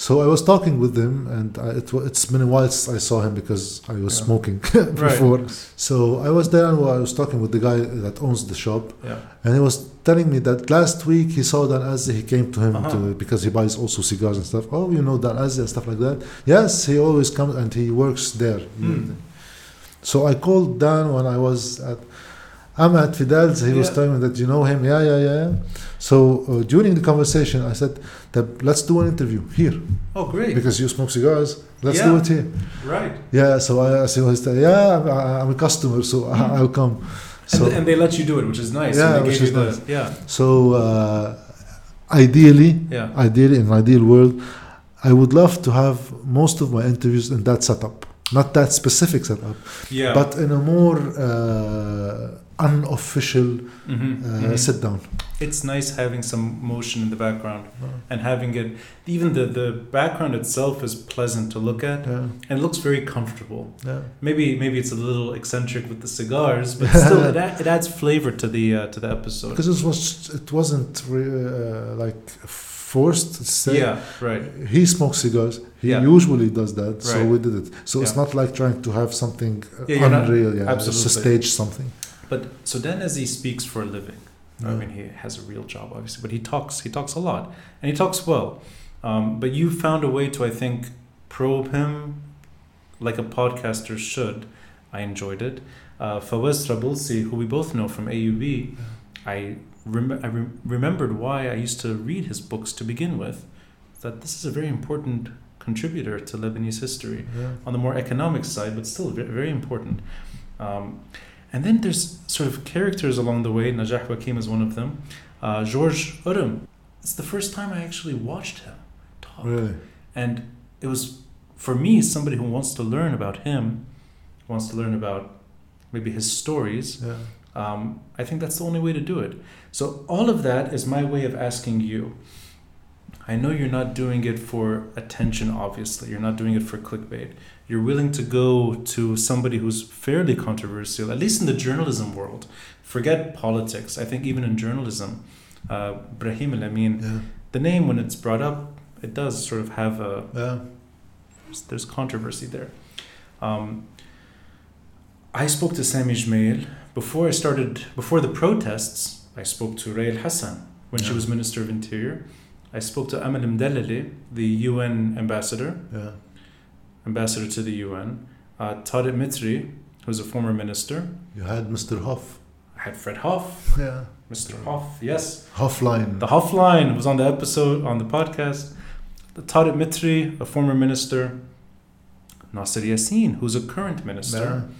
So I was talking with him, and I, it, it's been a while since I saw him because I was Yeah. smoking Right. before. So I was there and I was talking with the guy that owns the shop, Yeah. and he was telling me that last week he saw Dan Azzi. He came to him Uh-huh. to, because he buys also cigars and stuff. Oh, you know Dan Azzi and stuff like that. Yes, he always comes and he works there. Hmm. So I called Dan when I was at. I'm at Fidel's. He was telling me that you know him. Yeah, yeah, yeah. So uh, during the conversation, I said that let's do an interview here Oh, great. because you smoke cigars. Let's Yeah. do it here. right. Yeah. So I, I said, yeah, I'm, I'm a customer, so I, Hmm. I'll come. And, So and they let you do it, which is nice. Yeah, which is the, nice. Yeah. so uh, ideally, Yeah. ideally in an ideal world, I would love to have most of my interviews in that setup, not that specific setup, Yeah. but in a more uh, unofficial Mhm, uh, mhm. sit down. it's nice having some motion in the background and having it. Even the the background itself is pleasant to look at Yeah, and it looks very comfortable. yeah. Maybe maybe it's a little eccentric with the cigars, but still it, it adds flavor to the uh, to the episode. Because it was it wasn't re- uh, like forced. To say. Yeah. Right. He smokes cigars. He Yeah. usually does that, so we did it. So it's not like trying to have something Yeah, you're not- unreal. yeah, absolutely. stage something. But so then, as he speaks for a living, I mean, he has a real job, obviously, but he talks. He talks a lot, and he talks well. Um, but you found a way to, I think, probe him like a podcaster should. I enjoyed it. Uh, Fawaz Trabulsi, who we both know from AUB, I, rem- I rem- remembered why I used to read his books to begin with. That this is a very important contributor to Lebanese history Yeah. on the more economic side, but still very, very important. Um, and then there's sort of characters along the way. Najah Wakim is one of them. Uh, George Urim. It's the first time I actually watched him talk. Really. And it was, for me, somebody who wants to learn about him, wants to learn about maybe his stories. Yeah. Um, I think that's the only way to do it. So all of that is my way of asking you. I know you're not doing it for attention, obviously. You're not doing it for clickbait. You're willing to go to somebody who's fairly controversial, at least in the journalism world. Forget politics. I think even in journalism, uh, Brahim Al-Amin, Yeah. the name, when it's brought up, it does sort of have a, Yeah. there's controversy there. Um, I spoke to Sami Gemayel before I started, before the protests. I spoke to Raya Hassan when she was Minister of Interior. I spoke to Amal Mudallali, the UN ambassador, Yeah. Ambassador to the UN. Uh, Tariq Mitri, who's a former minister. You had Mr. Hof. I had Fred Hof, Yeah. Mr. Hof, yes. Hof Line. The Hof Line was on the episode, on the podcast. The Tariq Mitri, a former minister. Nasser Yassin, who's a current minister. Yeah.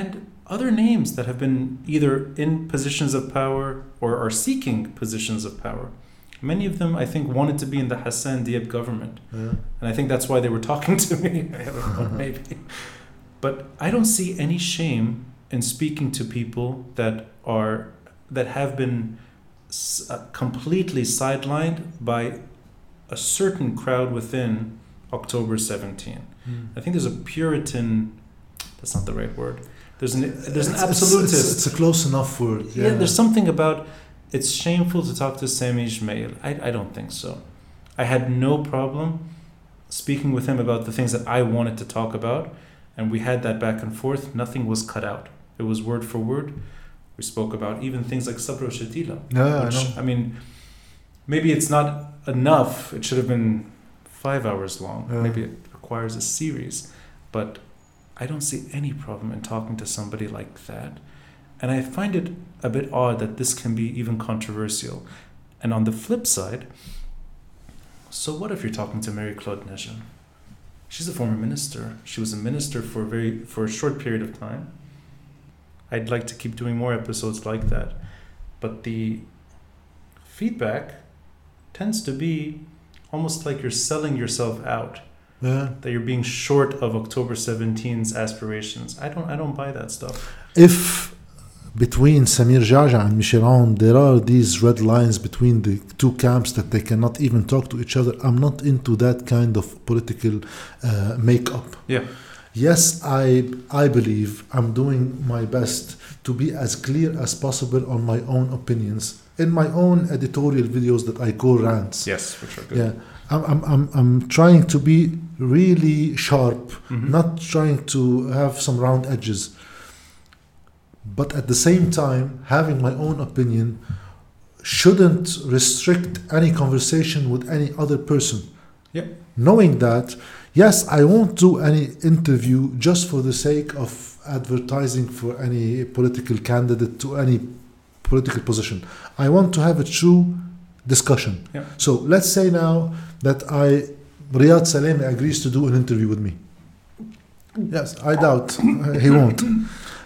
and other names that have been either in positions of power or are seeking positions of power. Many of them, I think, wanted to be in the Hassan Diab government, Yeah. and I think that's why they were talking to me. I don't know, maybe, but I don't see any shame in speaking to people that are that have been s- uh, completely sidelined by a certain crowd within October 17. Mm. I think there's a Puritan. That's not the right word. There's an there's an It's- it's- absolutist. It's, it's a close enough word. yeah. there's something about it's shameful to talk to Sami Gemayel. I, I don't think so. I had no problem speaking with him about the things that I wanted to talk about, and we had that back and forth. Nothing was cut out. It was word for word. We spoke about even things like Sabra Shatila. Yeah, which, I know. I mean, maybe it's not enough. It should have been five hours long. Yeah. Maybe it requires a series. But I don't see any problem in talking to somebody like that. And I find it a bit odd that this can be even controversial. And on the flip side, so what if you're talking to Marie-Claude Najm? She's a former minister. She was a minister for a very for a short period of time. I'd like to keep doing more episodes like that. But the feedback tends to be almost like you're selling yourself out Yeah. that you're being short of October 17's aspirations. I don't I don't buy that stuff. If between Samir Geagea and Michel Aoun there are these red lines between the two camps that they cannot even talk to each other, I'm not into that kind of political uh, makeup. Yeah. Yes, I I believe I'm doing my best to be as clear as possible on my own opinions in my own editorial videos that I call rants. Yes, which are good. Yeah, I'm, I'm, I'm, I'm trying to be really sharp, Mhm. not trying to have some round edges. But at the same time, having my own opinion shouldn't restrict any conversation with any other person. Yep. Knowing that, yes, I won't do any interview just for the sake of advertising for any political candidate to any political position. I want to have a true discussion. Yeah. So let's say now that I, Riyad Salameh agrees to do an interview with me. Yes, I doubt he won't.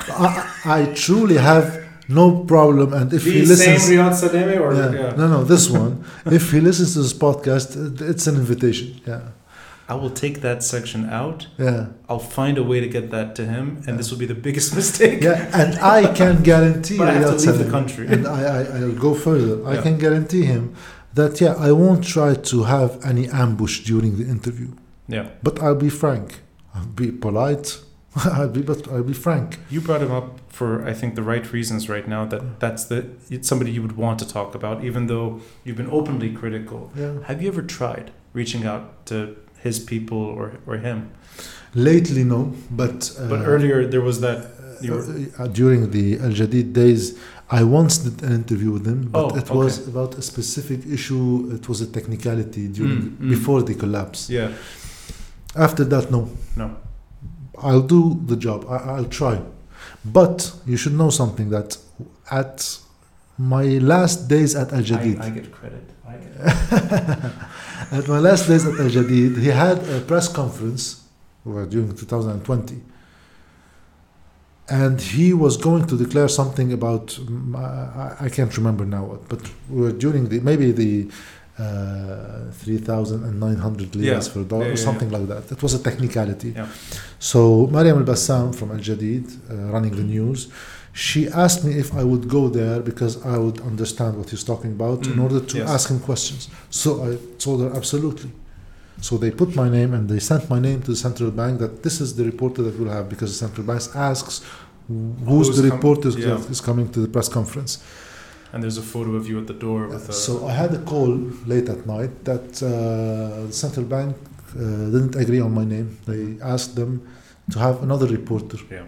I, I truly have no problem, and if he listens, same Riyad Salameh or yeah, no, no, this one. if he listens to this podcast, uh, it's an invitation. Yeah, I will take that section out. yeah, I'll find a way to get that to him, and this will be the biggest mistake. yeah. And I can guarantee. But I have to Riyad leave the Salameh, country. And I, I, I'll go further. I can guarantee him that yeah, I won't try to have any ambush during the interview. Yeah. But I'll be frank. I'll be polite. I'll be, but I'll be frank. You brought him up for I think the right reasons right now. That that's the it's somebody you would want to talk about, even though you've been openly critical. Yeah. Have you ever tried reaching out to his people or or him? Lately, no, but uh, But earlier there was that. uh, during the Al Jadeed days, I once did an interview with him, but Oh, it was about a specific issue. It was a technicality during Mm, mm. before the collapse. Yeah. After that, no. No. I'll do the job. I, I'll try, but you should know something that at my last days at Al Jadeed. I get credit. I get at my last days at Al Jadeed, he had a press conference well, during 2020. And he was going to declare something about, mm, I, I can't remember now what, but during the, maybe the uh, 3,900 liras Yeah. for a dollar Yeah, or yeah, something like that. It was a technicality. Yeah. So Mariam Al Bassam from Al Jadeed, uh, running the news, she asked me if I would go there because I would understand what he's talking about in Mm, order to yes. ask him questions. So I told her absolutely. So they put my name and they sent my name to the central bank that this is the reporter that we'll have because the central bank asks who's, Who's the com- reporter yeah. that is coming to the press conference. And there's a photo of you at the door with a. So I had a call late at night that uh, the central bank uh, didn't agree on my name. They asked them to have another reporter. yeah.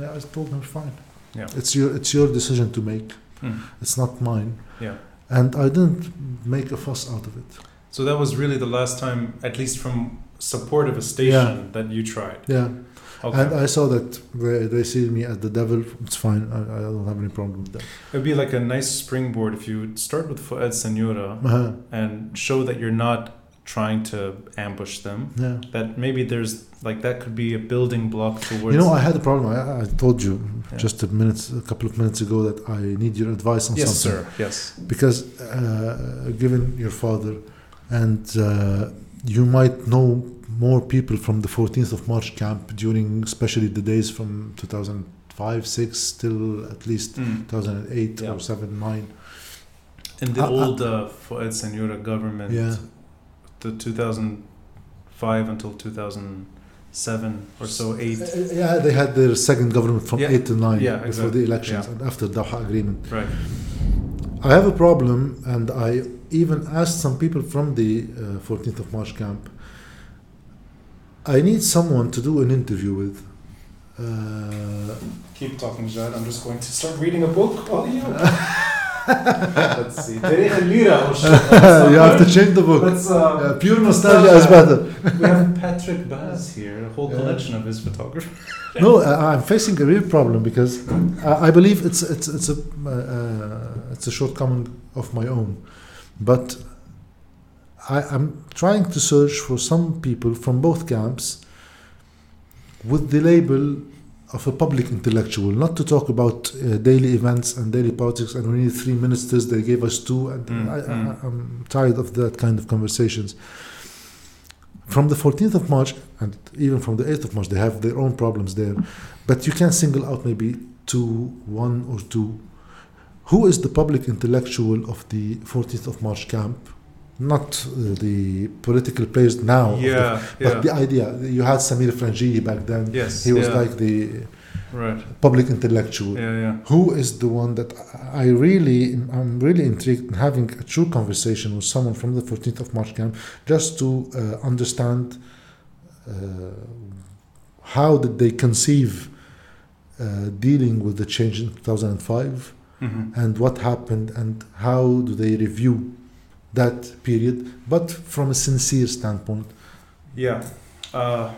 Yeah, I told them fine. Yeah. It's your it's your decision to make. Mm. It's not mine. Yeah. And I didn't make a fuss out of it. So that was really the last time, at least from support of a station, that you tried. Yeah. Okay. And I saw that they, see me as the devil. It's fine. I, I don't have any problem with that. It'd be like a nice springboard if you start with Fuad Siniora Uh-huh. and show that you're not trying to ambush them. Yeah. That maybe there's like that could be a building block towards. You know, I had a problem. I, I told you Yeah. just a minute, a couple of minutes ago that I need your advice on yes, something. Yes, sir. Yes. because uh, given your father and uh, you might know more people from the 14th of march camp during especially the days from 2005 6 till at least Mm. 2008 Yeah. or 7 9 In the I- I- old uh, Fuad Siniora government, Yeah. the 2005 until 2007 or so, eight. Uh, Yeah, they had their second government from Yeah. eight to nine Yeah, before exactly. the elections and after Doha agreement. Right. I have a problem, and I even asked some people from the uh, 14th of March camp. I need someone to do an interview with. Uh, Keep talking, Jad. I'm just going to start reading a book while you. Let's see. Uh, you have to change the book. Um, yeah, pure nostalgia is uh, better. we have Patrick Baz here, a whole yeah. collection of his photography. no, I, I'm facing a real problem because I, I believe it's it's it's a uh, it's a shortcoming of my own, but I, I'm trying to search for some people from both camps with the label of a public intellectual, not to talk about uh, daily events and daily politics. And we need three ministers; they gave us two, and Mm, I, mm. I, I'm tired of that kind of conversations. From the 14th of March and even from the 8th of March, they have their own problems there. But you can single out maybe two, one or two. Who is the public intellectual of the 14th of March camp? Not uh, the political players now, of the- but yeah. the idea. You had Samir Frangieh back then. yes. He was yeah. like the Right. public intellectual. Yeah, yeah. Who is the one that I really, I'm really intrigued in having a true conversation with someone from the 14th of March camp, just to uh, understand uh, how did they conceive uh, dealing with the change in 2005 hmm and what happened and how do they review that period, but from a sincere standpoint. Yeah. Uh,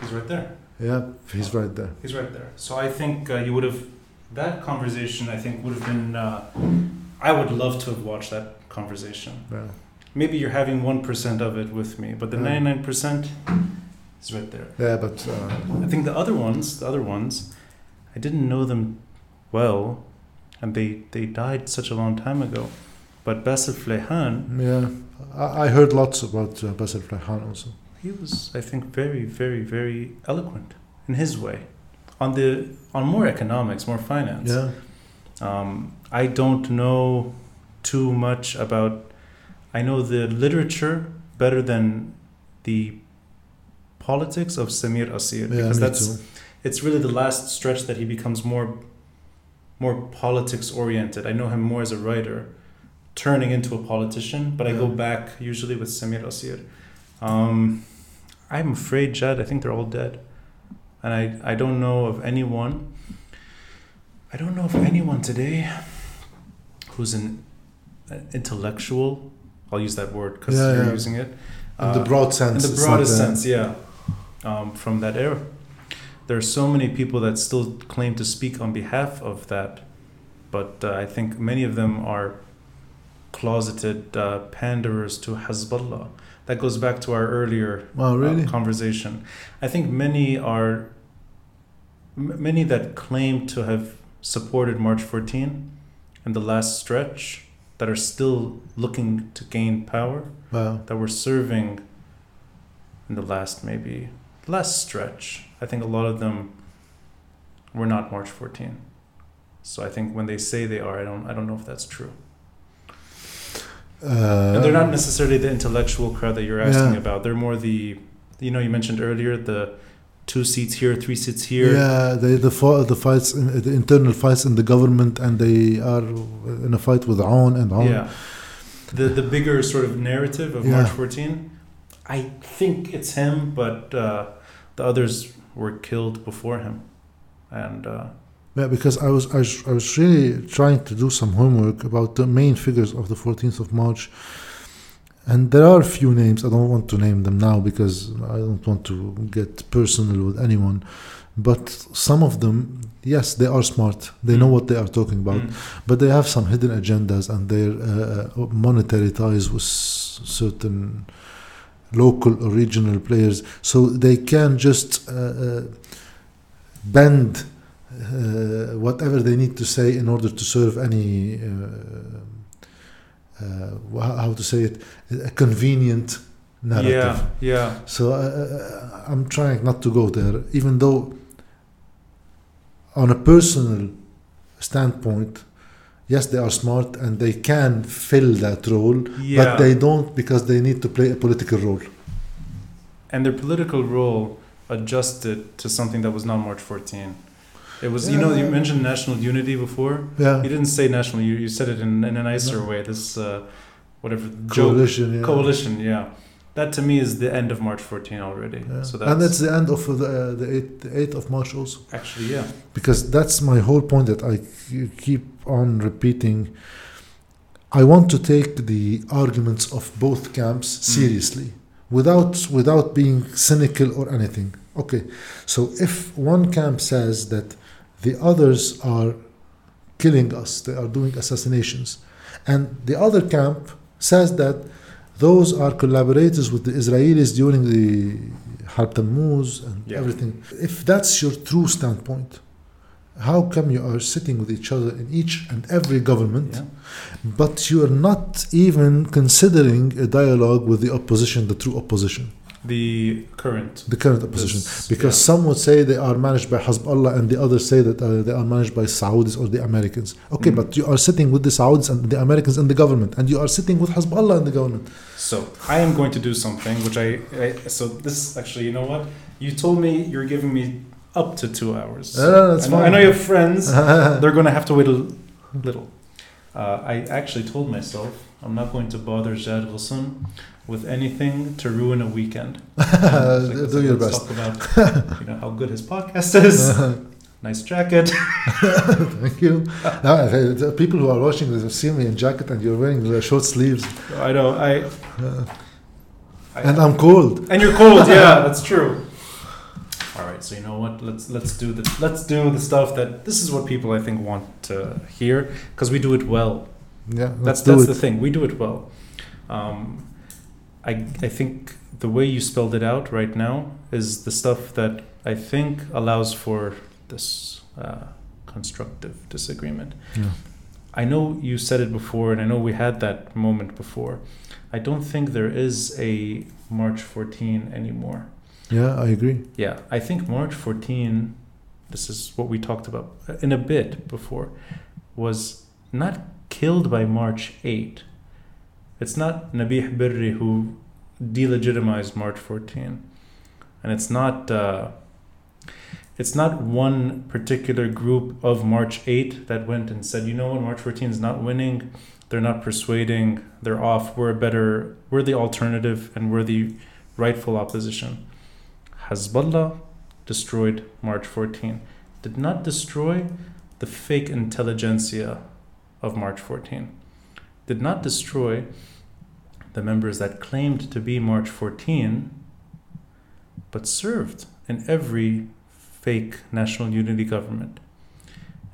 he's right there. Yeah, he's right there. He's right there. So I think uh, you would have that conversation. I think would have been. Uh, I would love to have watched that conversation. Yeah. Maybe you're having one percent of it with me, but the Yeah. ninety nine percent is right there. Yeah, but uh, I think the other ones, the other ones, I didn't know them well, and they they died such a long time ago. But Bassel Fleihan, yeah, I, I heard lots about uh, Bassel Fleihan also. he was, I think, very, very, very eloquent in his way, on the on more economics, more finance. Yeah. Um, I don't know too much about. I know the literature better than the politics of Samir Kassir Yeah, because that's too. it's really the last stretch that he becomes more more politics oriented. I know him more as a writer, turning into a politician, but I go back usually with Samir Kassir. Um, I'm afraid, Jad, I think they're all dead. And I, I don't know of anyone, I don't know of anyone today who's an, an intellectual. I'll use that word because Yeah, you're yeah. using it. In the Uh, broad in sense. the broadest uh, sense, yeah. Um, from that era, there are so many people that still claim to speak on behalf of that, but uh, I think many of them are closeted uh, panderers to Hezbollah. That goes back to our earlier Oh, uh, conversation. I think many are m- many that claim to have supported March 14 and the last stretch that are still looking to gain power Wow. that were serving in the last maybe last stretch. I think a lot of them were not March 14. So I think when they say they are, I don't I don't know if that's true. Uh, And they're not necessarily the intellectual crowd that you're asking Yeah. about. They're more the you know you mentioned earlier the two seats here, three seats here. Yeah, they, the the fights, in, the internal fights in the government, and they are in a fight with Aoun and Aoun. Yeah. The the bigger sort of narrative of Yeah. March 14. I think it's him, but uh, the others were killed before him, and uh, Yeah, because I was, I was I was really trying to do some homework about the main figures of the 14th of March, and there are a few names. I don't want to name them now because I don't want to get personal with anyone. But some of them, yes, they are smart. They know Mm. what they are talking about. mm, but they have some hidden agendas and their uh, monetary ties with certain local or regional players. So they can just uh, uh, bend uh, whatever they need to say in order to serve any uh, uh, how to say it a convenient narrative. Yeah, yeah, so uh, I'm trying not to go there, even though, on a personal standpoint, yes, they are smart and they can fill that role, Yeah. but they don't because they need to play a political role. and their political role adjusted to something that was not March 14. It was, you know, you mentioned national unity before. Yeah, You didn't say national, you, you said it in, in a nicer No. way. This, uh, whatever, joke. coalition. Yeah. Coalition, yeah. That to me is the end of March 14 already. Yeah. So that's and it's the end of the uh, the 8th, the 8th of March also. actually, yeah. because that's my whole point that I keep on repeating. I want to take the arguments of both camps seriously without without being cynical or anything. Okay, so if one camp says that the others are killing us, they are doing assassinations, and the other camp says that those are collaborators with the Israelis during the Harb Tammuz and Yeah. everything. If that's your true standpoint, how come you are sitting with each other in each and every government, yeah. but you are not even considering a dialogue with the opposition, the true opposition, The current. the current opposition? This- Because yeah. some would say they are managed by Hezbollah and the others say that uh, they are managed by Saudis or the Americans. Okay, Mm. but you are sitting with the Saudis and the Americans in the government, and you are sitting with Hezbollah in the government. So I am going to do something which I, I so this actually you know what you told me you're giving me up to two hours. No, no, that's I, know, I know you have friends. They're going to have to wait a little. Uh, I actually told myself I'm not going to bother Jad Ghosn with anything to ruin a weekend. Like, Do your best. Talk about you know how good his podcast is. nice jacket. Thank you. No, people who are watching this see me in jacket and you're wearing the short sleeves, I know. I. I and I'm cold. And you're cold, yeah, that's true. All right, so you know what? Let's let's do the let's do the stuff that this is what people I think want to hear because we do it well. Yeah, That's that's it. the thing. We do it well. Um, I I think the way you spelled it out right now is the stuff that I think allows for this uh, constructive disagreement. Yeah. I know you said it before, and I know we had that moment before. I don't think there is a March 14 anymore. Yeah, I agree. Yeah, I think March 14, this is what we talked about in a bit before, was not killed by March 8. It's not Nabih Berri who delegitimized March 14. And it's not. Uh, it's not one particular group of March 8 that went and said, you know what, March 14 is not winning, they're not persuading, they're off, we're better, we're the alternative, and we're the rightful opposition. Hezbollah destroyed March 14, did not destroy the fake intelligentsia of March 14, did not destroy the members that claimed to be March 14, but served in every fake national unity government.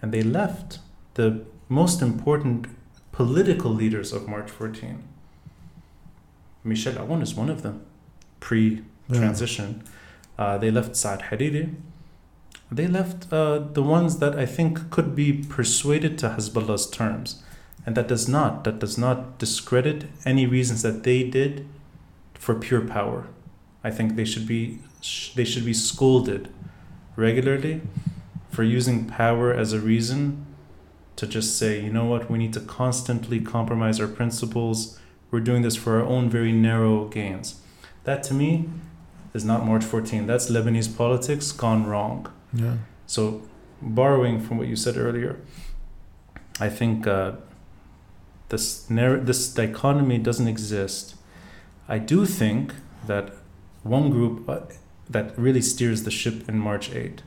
And they left the most important political leaders of March 14. Michel Aoun is one of them, pre transition. Uh, they left Saad Hariri. They left uh, the ones that I think could be persuaded to Hezbollah's terms. And that does not, that does not discredit any reasons that they did for pure power. I think they should be, sh- they should be scolded regularly for using power as a reason to just say, you know what, we need to constantly compromise our principles. We're doing this for our own very narrow gains. That to me is not March 14. That's Lebanese politics gone wrong. Yeah. So, borrowing from what you said earlier, I think uh, this narr- this dichotomy doesn't exist. I do think that one group uh, that really steers the ship in March 8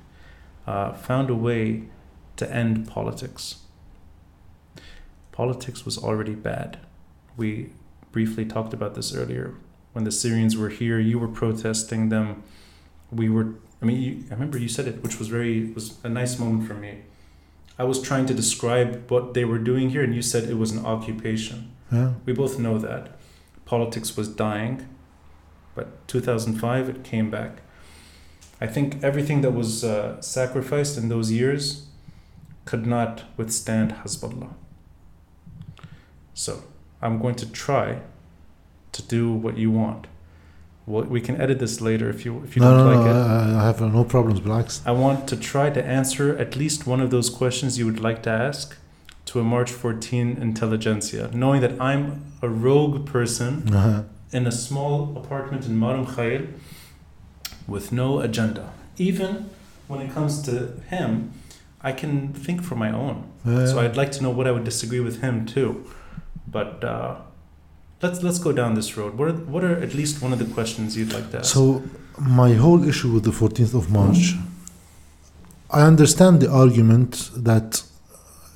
uh, found a way to end politics. Politics was already bad. We briefly talked about this earlier. When the Syrians were here, you were protesting them. We were I mean, you, I remember you said it, which was very was a nice moment for me. I was trying to describe what they were doing here, and you said it was an occupation. Yeah. We both know that politics was dying, but 2005 it came back. I think everything that was uh, sacrificed in those years could not withstand Hezbollah. So I'm going to try to do what you want. Well, we can edit this later if you if you No, don't no, like no. it. I, I have uh, no problems. Relax. I want to try to answer at least one of those questions you would like to ask to a March 14 intelligentsia, knowing that I'm a rogue person Uh-huh. in a small apartment in Mar Mikhael with no agenda. Even when it comes to him, I can think for my own. Uh, So I'd like to know what I would disagree with him too. But uh, let's let's go down this road. What are, what are at least one of the questions you'd like to ask? So my whole issue with the 14th of March, I understand the argument that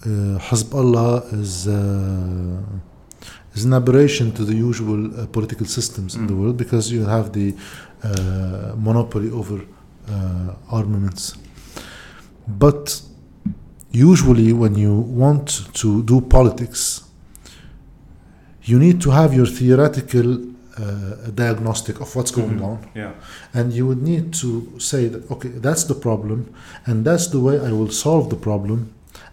uh, Hezbollah is uh, is an aberration to the usual uh, political systems in the Mm. world because you have the uh, monopoly over uh, armaments. But usually, when you want to do politics, you need to have your theoretical uh, diagnostic of what's going Mhm. on. Yeah, and you would need to say that okay that's the problem and that's the way i will solve the problem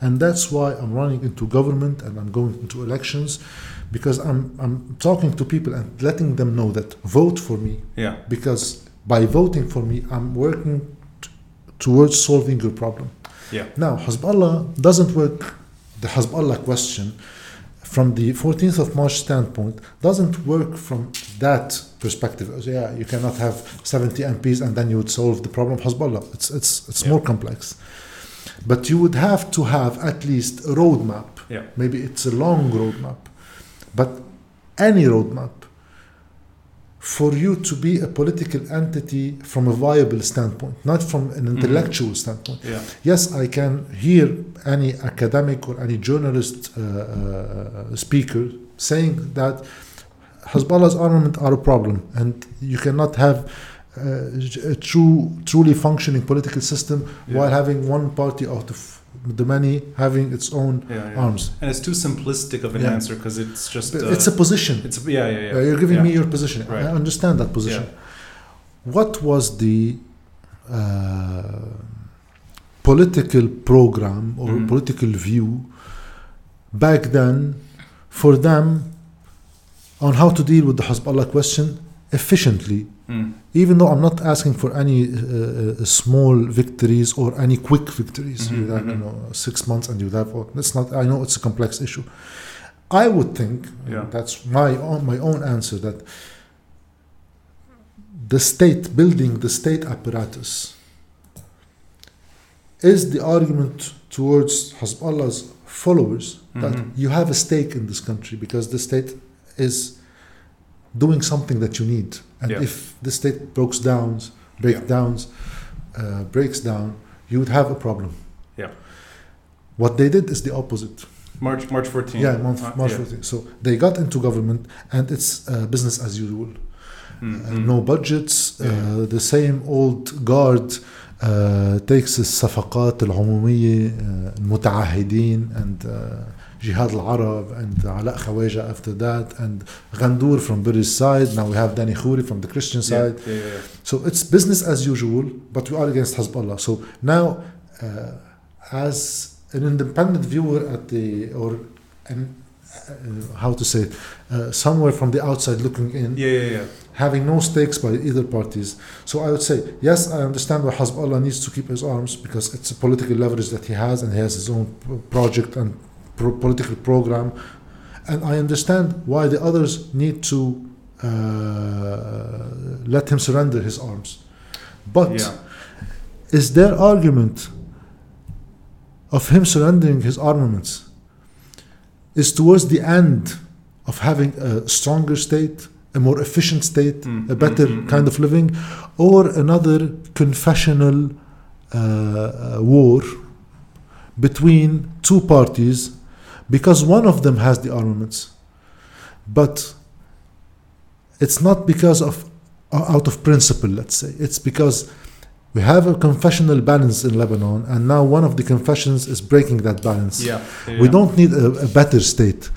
and that's why i'm running into government and i'm going into elections because i'm, I'm talking to people and letting them know that vote for me. Yeah, because by voting for me i'm working t- towards solving your problem. Yeah, now hezbollah doesn't work the hezbollah question from the 14th of March standpoint doesn't work from that perspective. Yeah, you cannot have 70 MPs and then you would solve the problem of Hezbollah. It's it's it's Yeah. more complex. But you would have to have at least a roadmap. yeah, Maybe it's a long roadmap, but any roadmap for you to be a political entity from a viable standpoint, not from an intellectual standpoint. Yeah, yes, I can hear any academic or any journalist uh, uh, speaker saying that Hezbollah's armament are a problem, and you cannot have uh, a true, truly functioning political system Yeah. while having one party out of the many having its own yeah, yeah. arms. And it's too simplistic of an answer because it's just uh, it's a position. it's yeah, yeah, yeah. Uh, you're giving me your position. Right. I understand that position. What was the uh, political program or Mhm. political view back then for them on how to deal with the Hezbollah question efficiently? Mm. Even though I'm not asking for any uh, uh, small victories or any quick victories, Mhm, you have you mhm. know six months and you have. oh, That's not. I know it's a complex issue. I would think, Yeah. that's my own, my own answer, that the state building the state apparatus is the argument towards Hezbollah's followers that Mhm. you have a stake in this country because the state is doing something that you need, and Yeah. if the state breaks down, breakdowns, uh, breaks down, you would have a problem. Yeah. What they did is the opposite. March March 14. Yeah, month, Uh, March yeah. 14. So they got into government, and it's uh, business as usual. Mm, Uh, mm. no budgets Yeah. uh, the same old guard uh, takes الصفقات العمومية uh, المتعهدين and Jihad al-Arab and uh, Al Khawaja after that and Ghandour from British side. Now we have Dani Khouri from the Christian side. Yeah, yeah. So it's business as usual, but we are against Hezbollah. So now, uh, as an independent viewer at the or an, uh, how to say it, uh, somewhere from the outside looking in. Yeah, yeah, yeah having no stakes by either parties. So I would say, yes, I understand why Hezbollah needs to keep his arms because it's a political leverage that he has and he has his own project and pro- political program. And I understand why the others need to uh, let him surrender his arms. But yeah. is their argument of him surrendering his armaments is towards the end of having a stronger state, a more efficient state, Mm, a better mm, mm, kind mm. of living, or another confessional uh, uh, war between two parties because one of them has the armaments, but it's not because of out of principle, let's say. It's because we have a confessional balance in Lebanon, and now one of the confessions is breaking that balance. Yeah. yeah, We don't need a, a better state.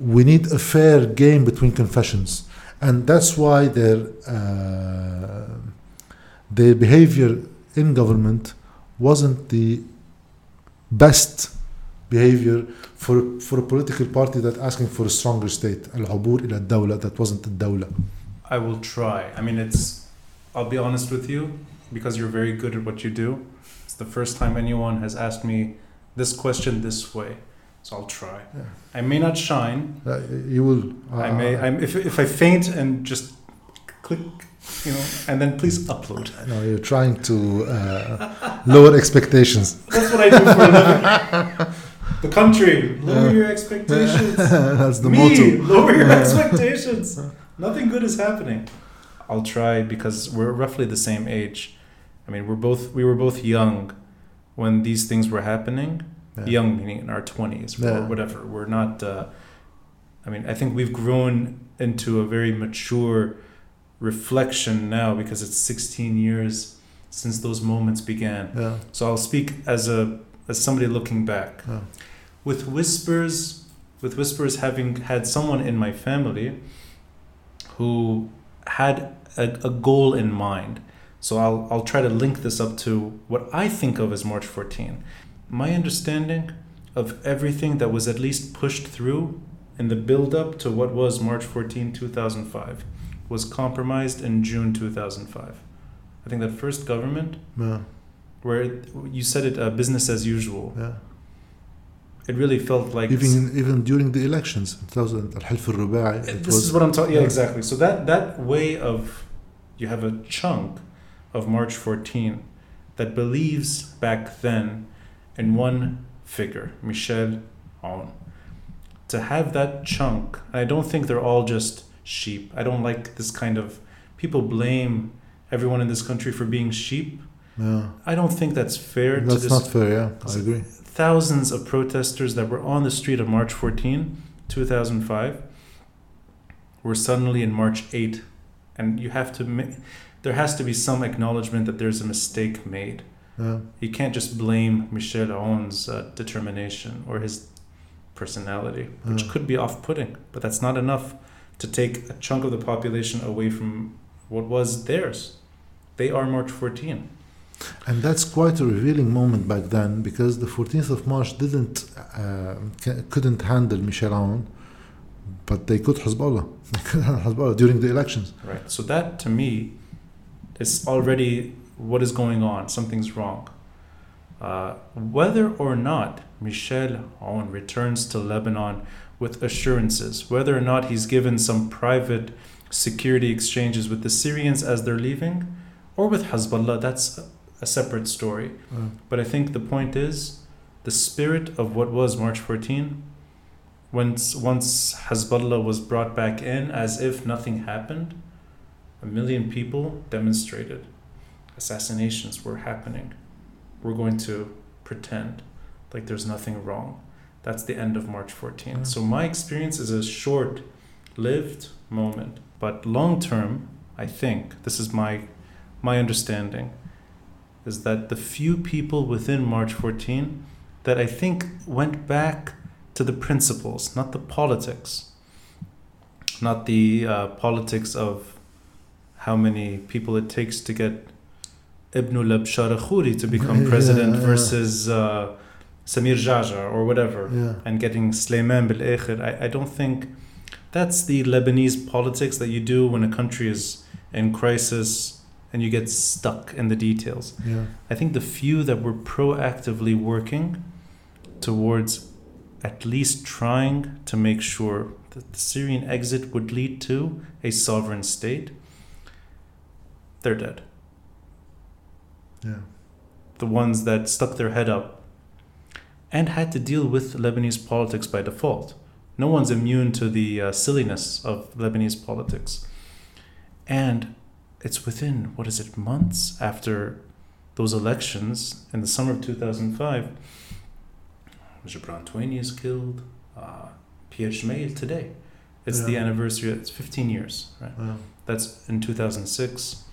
We need a fair game between confessions, and that's why their uh, their behavior in government wasn't the best behavior for, for a political party that's asking for a stronger state. al-habur ila dawla, that wasn't a dawla. I will try. I mean, it's, I'll be honest with you, because you're very good at what you do. It's the first time anyone has asked me this question this way. So I'll try. Yeah. I may not shine. Uh, you will. Uh, I may. I'm, if, if I faint and just click, you know, and then please upload. No, you're trying to uh, lower expectations. That's what I do for a living. The country, lower your expectations. That's the Me, motto. lower your expectations. Nothing good is happening. I'll try because we're roughly the same age. I mean, we're both we were both young when these things were happening. Yeah. Young meaning in our twenties or Yeah. whatever. We're not. Uh, I mean, I think we've grown into a very mature reflection now because it's 16 years since those moments began. Yeah. So I'll speak as a as somebody looking back. With whispers, with whispers having had someone in my family who had a, a goal in mind. So I'll I'll try to link this up to what I think of as March 14. My understanding of everything that was at least pushed through in the build up to what was March 14, 2005 was compromised in June 2005. I think that first government Yeah. where you said it uh, business as usual. Yeah It really felt like Even even during the elections, 2000 الحلف الرباعي. It this was is what I'm talking. Yeah, yeah. exactly. So that that way of you have a chunk of March 14 that believes back then in one figure, Michel Aoun. To have that chunk, and I don't think they're all just sheep. I don't like this kind of people blame everyone in this country for being sheep. yeah. I don't think that's fair to That's this not fair. Yeah, I agree. thousands of protesters that were on the street on March 14, 2005, were suddenly in March 8. And you have to, ma- there has to be some acknowledgement that there's a mistake made. Yeah. You can't just blame Michel Aoun's uh, determination or his personality, which Yeah. could be off putting, but that's not enough to take a chunk of the population away from what was theirs. They are March 14. And that's quite a revealing moment back then because the 14th of March didn't uh, couldn't handle Michel Aoun, but they could Hezbollah. They could Hezbollah during the elections. Right. So that to me is already what is going on. Something's wrong. Uh, whether or not Michel Aoun returns to Lebanon with assurances, whether or not he's given some private security exchanges with the Syrians as they're leaving, or with Hezbollah, that's a- separate story. Uh, But I think the point is the spirit of what was March 14. Once once Hezbollah was brought back in as if nothing happened, a million people demonstrated. Assassinations were happening. We're going to pretend like there's nothing wrong. That's the end of March 14. Yeah. So my experience is a short-lived moment, but long term, I think this is my my understanding is that the few people within March 14 that I think went back to the principles, not the politics, not the uh, politics of how many people it takes to get Ibn Labshar Khouri to become Yeah, president yeah. versus uh, Samir Geagea or whatever yeah. and getting Sleiman bil I, I don't think that's the Lebanese politics that you do when a country is in crisis and you get stuck in the details. Yeah. I think the few that were proactively working towards at least trying to make sure that the Syrian exit would lead to a sovereign state, they're dead. Yeah. The ones that stuck their head up and had to deal with Lebanese politics by default. No one's immune to the uh, silliness of Lebanese politics. And it's within, what is it, months after those elections in the summer of 2005. Gebran Tueni is killed. Uh, Pierre Gemayel today. It's the anniversary, it's 15 years, right? Yeah. That's in 2006.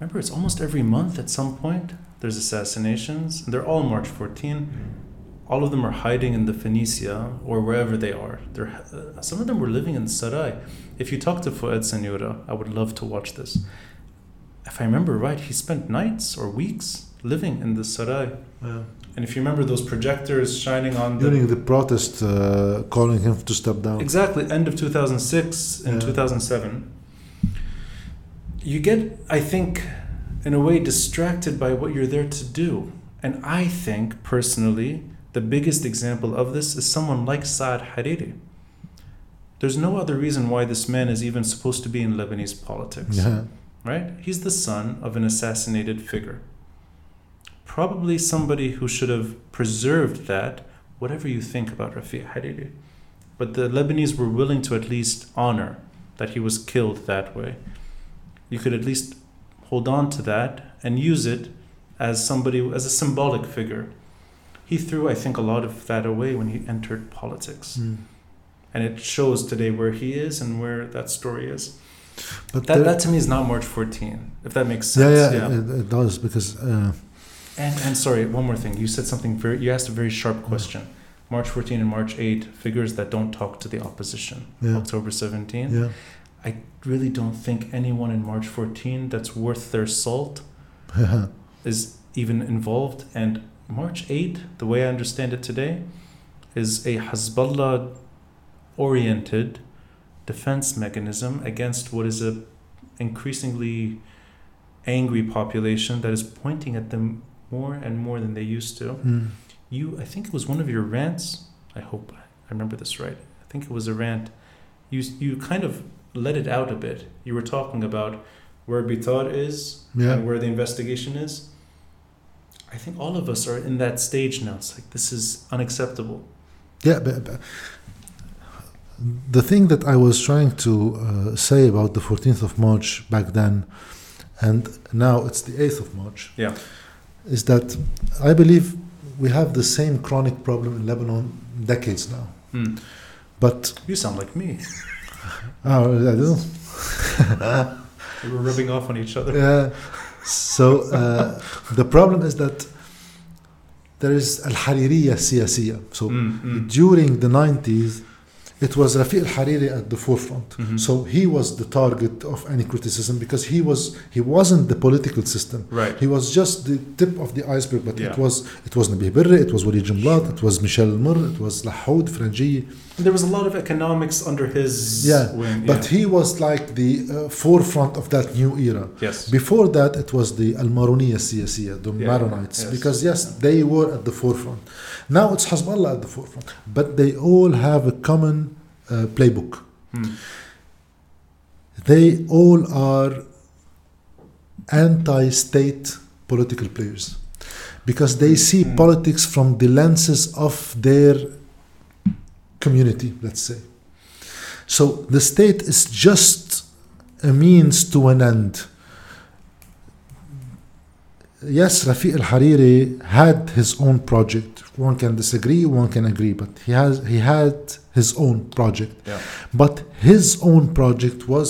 Remember, it's almost every month at some point there's assassinations. And they're all March 14. All of them are hiding in the Phoenicia or wherever they are. They're, uh, some of them were living in Sarai. If you talk to Fuad Siniora, I would love to watch this. If I remember right, he spent nights or weeks living in the Sarai. Yeah. And if you remember those projectors shining on the During the protest, uh, calling him to step down. Exactly, end of 2006 and Yeah. 2007. You get, I think, in a way, distracted by what you're there to do. And I think, personally, the biggest example of this is someone like Saad Hariri. There's no other reason why this man is even supposed to be in Lebanese politics, Yeah. right? He's the son of an assassinated figure. Probably somebody who should have preserved that, whatever you think about Rafiq Hariri. But the Lebanese were willing to at least honor that he was killed that way. You could at least hold on to that and use it as somebody, as a symbolic figure. He threw, I think, a lot of that away when he entered politics. Mm. And it shows today where he is and where that story is. But That, there- that to me is not March 14, if that makes yeah, sense. yeah, It, it does because uh, And, and sorry, one more thing. You said something very, you asked a very sharp question. March 14 and March 8, figures that don't talk to the opposition. Yeah. October 17. yeah, I really don't think anyone in March 14 that's worth their salt is even involved. And March 8, the way I understand it today, is a Hezbollah oriented defense mechanism against what is a increasingly angry population that is pointing at them more and more than they used to. Mm. You, I think it was one of your rants. I hope I remember this right. I think it was a rant. You you kind of let it out a bit. You were talking about where Bitar is Yeah. and where the investigation is. I think all of us are in that stage now. It's like this is unacceptable. Yeah, but, but the thing that I was trying to uh, say about the 14th of March back then, and now it's the 8th of March, Yeah. is that I believe we have the same chronic problem in Lebanon decades now. Hmm. But You sound like me. uh, I do. We were rubbing off on each other. Yeah. So uh, the problem is that there is al-Haririya siyasiya. So Mm, mm. during the 90s, it was Rafiq al-Hariri at the forefront. Mhm. So he was the target of any criticism because he was he wasn't the political system. Right. He was just the tip of the iceberg, but Yeah. it was it was Nabih Berri, it was Walid Jumblat, it was Michel Murr, it was Lahoud, Franji. There was a lot of economics under his Yeah, wing. But he was like the uh, forefront of that new era. yes. Before that, it was the Al Maroniya Siyasiya, the Yeah, Maronites, yes. because yes, they were at the forefront. Now it's Hezbollah at the forefront, but they all have a common uh, playbook. Hmm. They all are anti state political players because they see Mm. politics from the lenses of their community, let's say. So the state is just a means to an end. Yes, Rafiq al Hariri had his own project. One can disagree, one can agree, but he has he had his own project. Yeah. But his own project was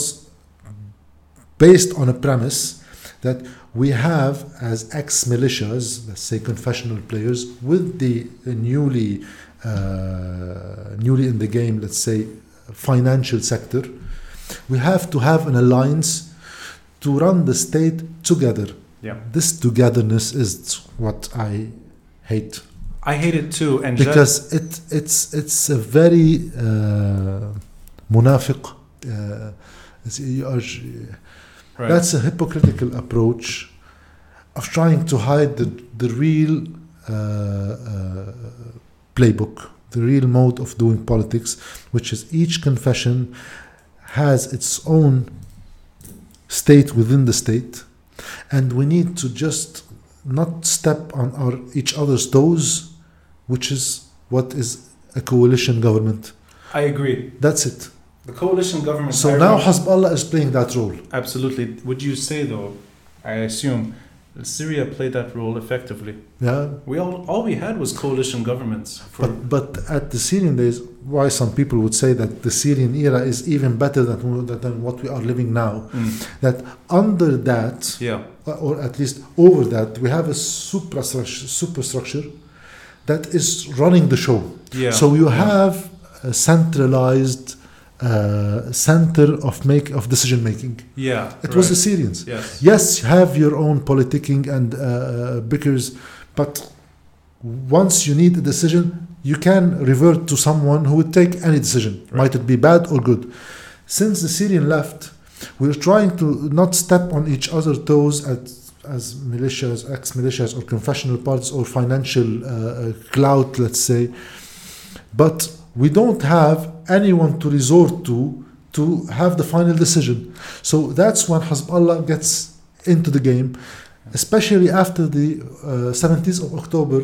based on a premise that we have as ex militias, let's say confessional players, with the newly newly in the game, let's say financial sector, we have to have an alliance to run the state together. Yeah. This togetherness is what I hate I hate it too. And because it it's it's a very uh, munafiq. Uh, it's- you are- right. That's a hypocritical approach of trying to hide the the real uh, uh, playbook, the real mode of doing politics, which is each confession has its own state within the state, and we need to just not step on our each other's toes, which is what is a coalition government. I agree. That's it. The coalition government. So now Hezbollah is playing that role. Absolutely. Would you say though? I assume that Syria played that role effectively. Yeah, We all all we had was coalition governments. For But, but at the Syrian days, why some people would say that the Syrian era is even better than, than what we are living now. Mm. That under that, yeah, or at least over that, we have a superstructure, superstructure that is running the show. yeah. So you yeah. have a centralized uh, center of make of decision making. Yeah. It was the. Syrians. Yes. Yes, have your own politicking and uh, bickers, but once you need a decision, you can revert to someone who would take any decision, Right. might it be bad or good. Since the Syrian left, we're trying to not step on each other's toes at, as militias, ex-militias, or confessional parties, or financial uh, uh, clout, let's say. But we don't have anyone to resort to to have the final decision. So that's when Hezbollah gets into the game, especially after the uh, 17th of October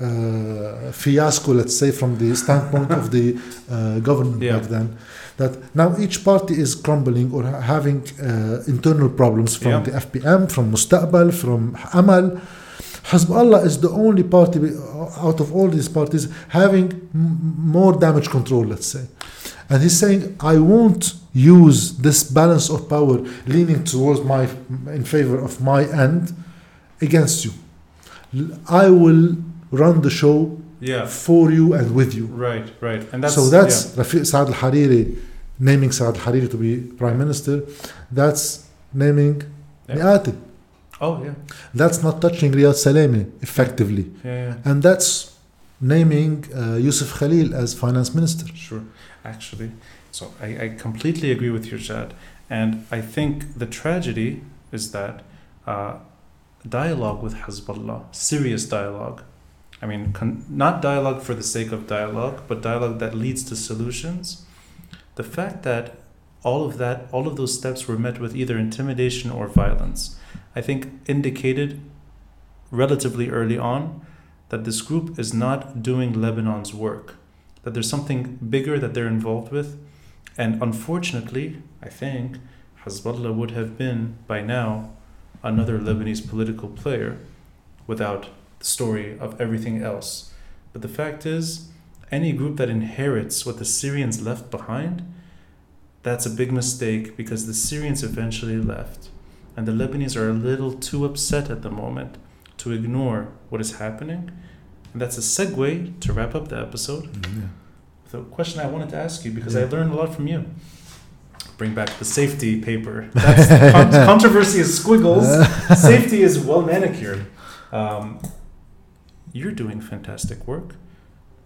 uh, fiasco, let's say, from the standpoint of the uh, government Yeah. back then. That now each party is crumbling or ha- having uh, internal problems from Yeah. the FPM, from Mustaqbal, from Amal. Hezbollah is the only party out of all these parties having m- more damage control, let's say. And he's saying, I won't use this balance of power leaning towards my, in favor of my end against you. I will run the show Yeah. for you and with you. Right. Right. And that's so that's Rafiq Saad al Hariri naming Saad al Hariri to be prime minister. That's naming Yeah. Oh yeah. That's not touching Riyad Salameh effectively. Yeah. Yeah. And that's naming uh, Yusuf Khalil as finance minister. Sure, actually. So I, I completely agree with you, Jad. And I think the tragedy is that uh, dialogue with Hezbollah, serious dialogue, I mean, con- not dialogue for the sake of dialogue, but dialogue that leads to solutions. The fact that all of that, all of those steps were met with either intimidation or violence, I think indicated relatively early on that this group is not doing Lebanon's work that there's something bigger that they're involved with. And unfortunately, I think Hezbollah would have been by now another Lebanese political player without the story of everything else. But the fact is, any group that inherits what the Syrians left behind, that's a big mistake because the Syrians eventually left. And the Lebanese are a little too upset at the moment to ignore what is happening. And that's a segue to wrap up the episode. The question I wanted to ask you because I learned a lot from you. Bring back the safety paper. That's con- controversy is squiggles. safety is well manicured. Um, you're doing fantastic work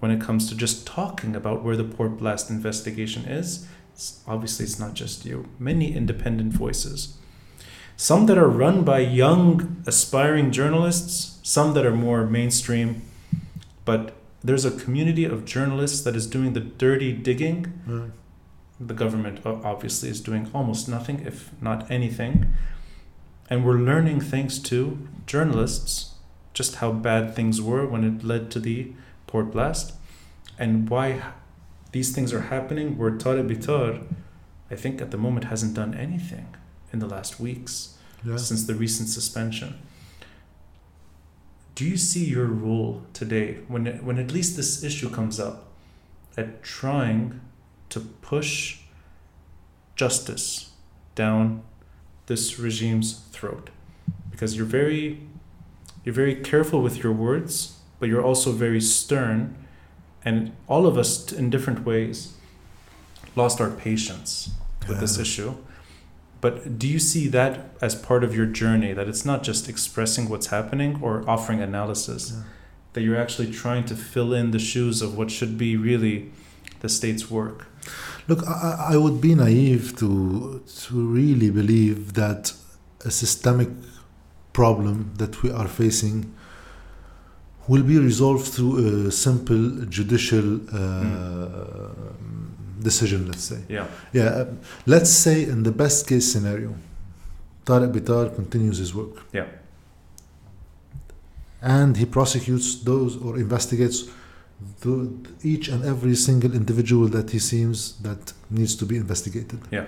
when it comes to just talking about where the port blast investigation is. It's, obviously, it's not just you. Many independent voices. Some that are run by young, aspiring journalists. Some that are more mainstream. But there's a community of journalists that is doing the dirty digging Right. the government obviously is doing almost nothing, if not anything. And we're learning thanks to journalists just how bad things were when it led to the port blast and why these things are happening. Where Tarek Bitar, I think at the moment, hasn't done anything in the last weeks Yeah. since the recent suspension. Do you see your role today when it, when at least this issue comes up at trying to push justice down this regime's throat? Because you're very you're very careful with your words, but you're also very stern and all of us in different ways lost our patience with this issue. But do you see that as part of your journey? That it's not just expressing what's happening or offering analysis, Yeah. that you're actually trying to fill in the shoes of what should be really the state's work. Look, I, I- would be naive to to really believe that a systemic problem that we are facing will be resolved through a simple judicial uh, decision. Let's say, Yeah. yeah. uh, Let's say in the best case scenario, Tariq Bitar continues his work. Yeah. And he prosecutes those or investigates the, each and every single individual that he seems that needs to be investigated. Yeah.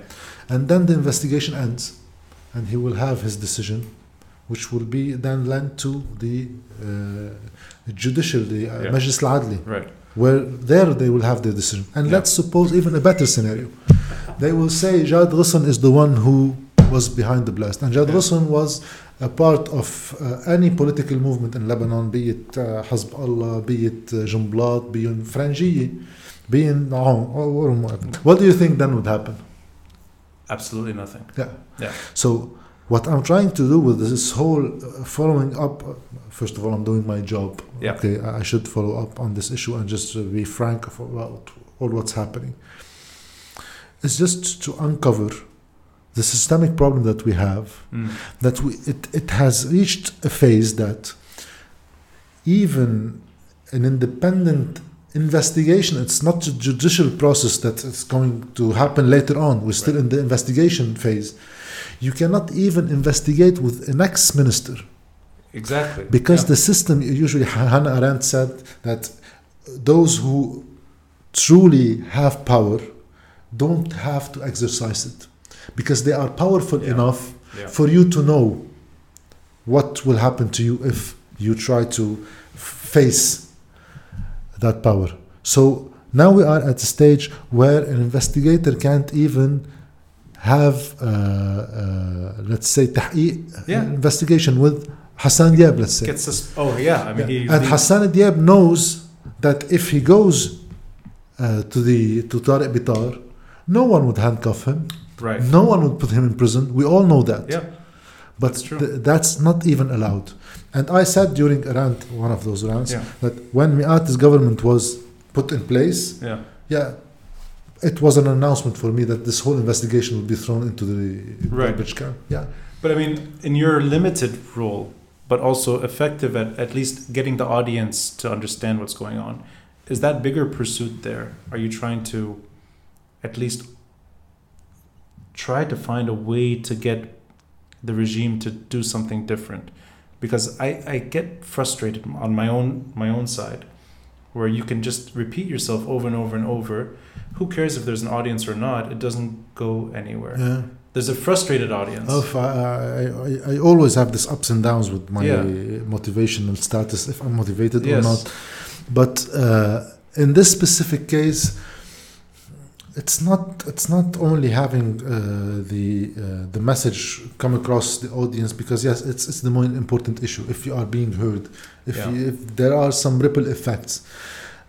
And then the investigation ends, and he will have his decision, which will be then lent to the uh, judicial, the uh, Yeah. Majlis al-Adli, Right. Where there they will have their decision. And Yeah. let's suppose even a better scenario. They will say Jad Ghosn is the one who was behind the blast. And Jad Yeah. Was a part of uh, any political movement in Lebanon, be it uh, Allah, be it uh, Jumblat, be it Frangieh, be it Naam, or- or whatever. What do you think then would happen? Absolutely nothing. Yeah. Yeah. So what I'm trying to do with this whole uh, following up, uh, first of all, I'm doing my job. Yeah. Okay, I should follow up on this issue and just uh, be frank about all what's happening. It's just to uncover the systemic problem that we have, Mm. that we, it, it has reached a phase that even an independent investigation, it's not a judicial process that is going to happen later on. We're still Right. in the investigation phase. You cannot even investigate with an ex minister Exactly. because Yeah. the system, usually Hannah Arendt said that those who truly have power don't have to exercise it because they are powerful Yeah. enough Yeah. for you to know what will happen to you if you try to face that power. So now we are at a stage where an investigator can't even have uh, uh, let's say yeah. investigation with Hassan Diab, let's say. Gets us, oh yeah, I mean, yeah. and. Hassan Diab knows that if he goes uh, to the to Tariq Bitar, no one would handcuff him. Right. No one would put him in prison. We all know that. Yeah. But that's, th- that's not even allowed. And I said during a rant, one of those rants, yeah. that when Mikati's government was put in place, yeah, yeah it was an announcement for me that this whole investigation would be thrown into the Right. garbage can. Yeah. But I mean, in your limited role, but also effective at at least getting the audience to understand what's going on, is that bigger pursuit there? Are you trying to at least try to find a way to get the regime to do something different? Because I, I get frustrated on my own my own side, where you can just repeat yourself over and over and over. Who cares if there's an audience or not? It doesn't go anywhere. Yeah. There's a frustrated audience. Oh, I, I, I, always have this ups and downs with my Yeah. motivational status, if I'm motivated Yes. or not. But uh, in this specific case, it's not it's not only having uh, the uh, the message come across the audience because yes, it's it's the more important issue. If you are being heard, if, Yeah. you, if there are some ripple effects,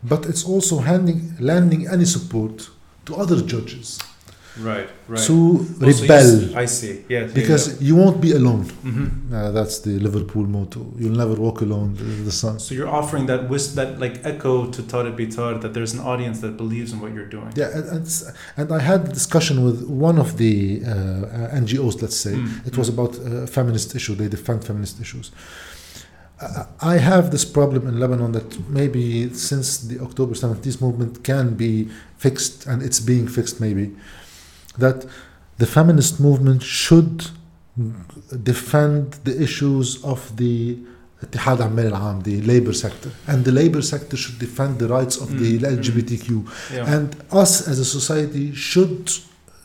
but it's also handing landing any support to other judges Right, right. to so you rebel I see. Yes. because you won't be alone. hmm Uh, that's the Liverpool motto. You'll never walk alone. The, the sun. So you're offering that whis- that like echo to Tariq Bitar that there's an audience that believes in what you're doing. Yeah, and, and, and I had a discussion with one of the uh, uh, NGOs. Let's say Mm, it was mm. about a feminist issue. They defend feminist issues. I- I have this problem in Lebanon that maybe since the October 70s movement can be fixed, and it's being fixed maybe, that the feminist movement should defend the issues of the اتحاد عمال العام, the labor sector, and the labor sector should defend the rights of the Mm, mm. LGBTQ. Yeah. And us as a society should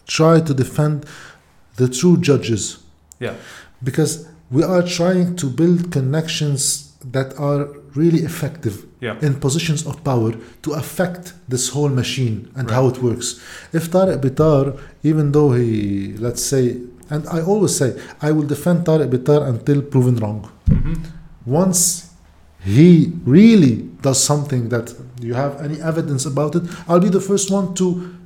try to defend the true judges. Yeah. Because we are trying to build connections that are really effective yeah. in positions of power to affect this whole machine and how it works. If Tariq Bitar, even though he, let's say, and I always say, I will defend Tariq Bitar until proven wrong. hmm Once he really does something that you have any evidence about it, I'll be the first one to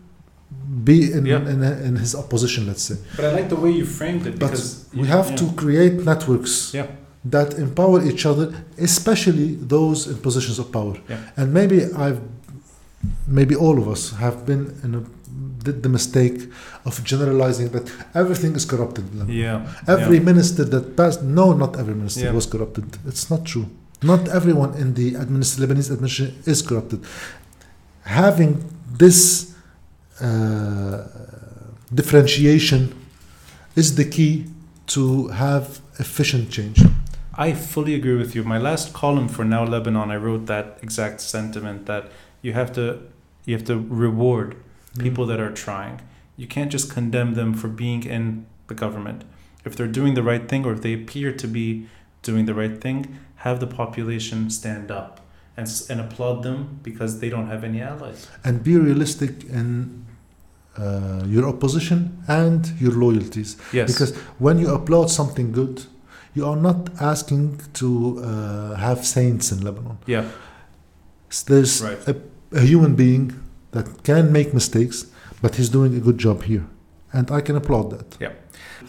be in, Yeah. in, in his opposition, let's say. But I like the way you framed it But because we have yeah. to create networks Yeah. that empower each other, especially those in positions of power. And maybe I've, maybe all of us have been in a, did the mistake of generalizing that everything is corrupted. Yeah. Every minister that passed, no, not every minister was corrupted. It's not true. Not everyone in the administ- Lebanese administration is corrupted. Having this uh, differentiation is the key to have efficient change. I fully agree with you. My last column for Now Lebanon, I wrote that exact sentiment that you have to you have to reward people that are trying. You can't just condemn them for being in the government. If they're doing the right thing or if they appear to be doing the right thing, have the population stand up and, and applaud them because they don't have any allies. and be realistic in uh, your opposition and your loyalties. Yes. Because when you applaud something good, you are not asking to uh, have saints in Lebanon. yeah. There's Right. a, a human being that can make mistakes, but he's doing a good job here. And I can applaud that. Yeah.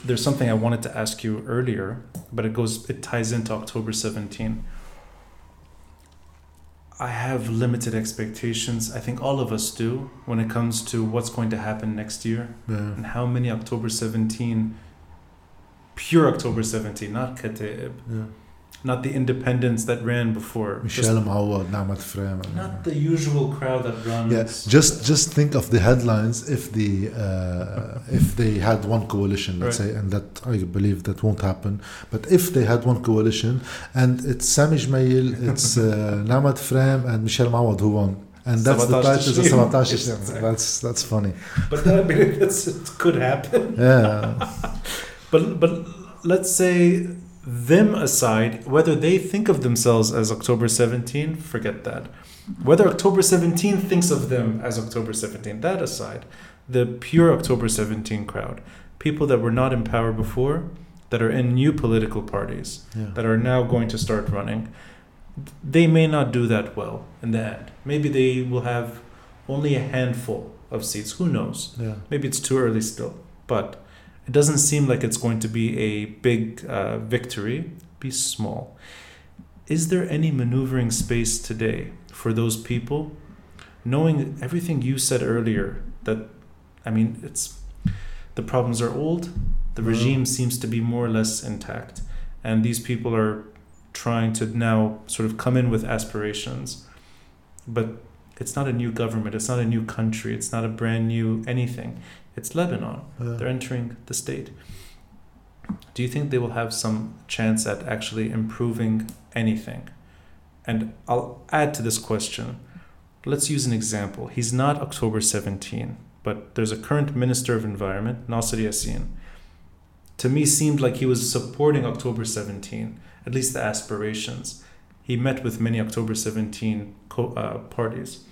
There's something I wanted to ask you earlier, but it goes it ties into October 17. I have limited expectations. I think all of us do when it comes to what's going to happen next year Yeah. and how many October 17, pure October 17, not Kataib, yeah. Not the independents that ran before. Just Michel Moawad, Neemat Frem. not the usual crowd that runs. Yeah, just just think of the headlines if the uh, if they had one coalition, let's Right. say, and that I believe that won't happen. But if they had one coalition, and it's Sami Gemayel, it's uh, Neemat Frem, and Michel Moawad who won, and that's the title. The 17 Yes, exactly. That's that's funny. But I mean, it could happen. Yeah, But but let's say them aside, whether they think of themselves as October 17, forget that. Whether October 17 thinks of them as October 17, that aside, the pure October 17 crowd, people that were not in power before, that are in new political parties, yeah. that are now going to start running, they may not do that well in the end. Maybe they will have only a handful of seats. Who knows? yeah. Maybe it's too early still, but it doesn't seem like it's going to be a big uh, victory. Be small. Is there any maneuvering space today for those people, knowing everything you said earlier? That, I mean, it's the problems are old. The Mhm. regime seems to be more or less intact, and these people are trying to now sort of come in with aspirations, but it's not a new government. It's not a new country. It's not a brand new anything. It's Lebanon. yeah. They're entering the state. Do you think they will have some chance at actually improving anything? And I'll add to this question. Let's use an example. He's not October 17, but there's a current Minister of Environment, Nasser Yassin. To me, seemed like he was supporting October 17, at least the aspirations. He met with many October 17 co- uh, parties.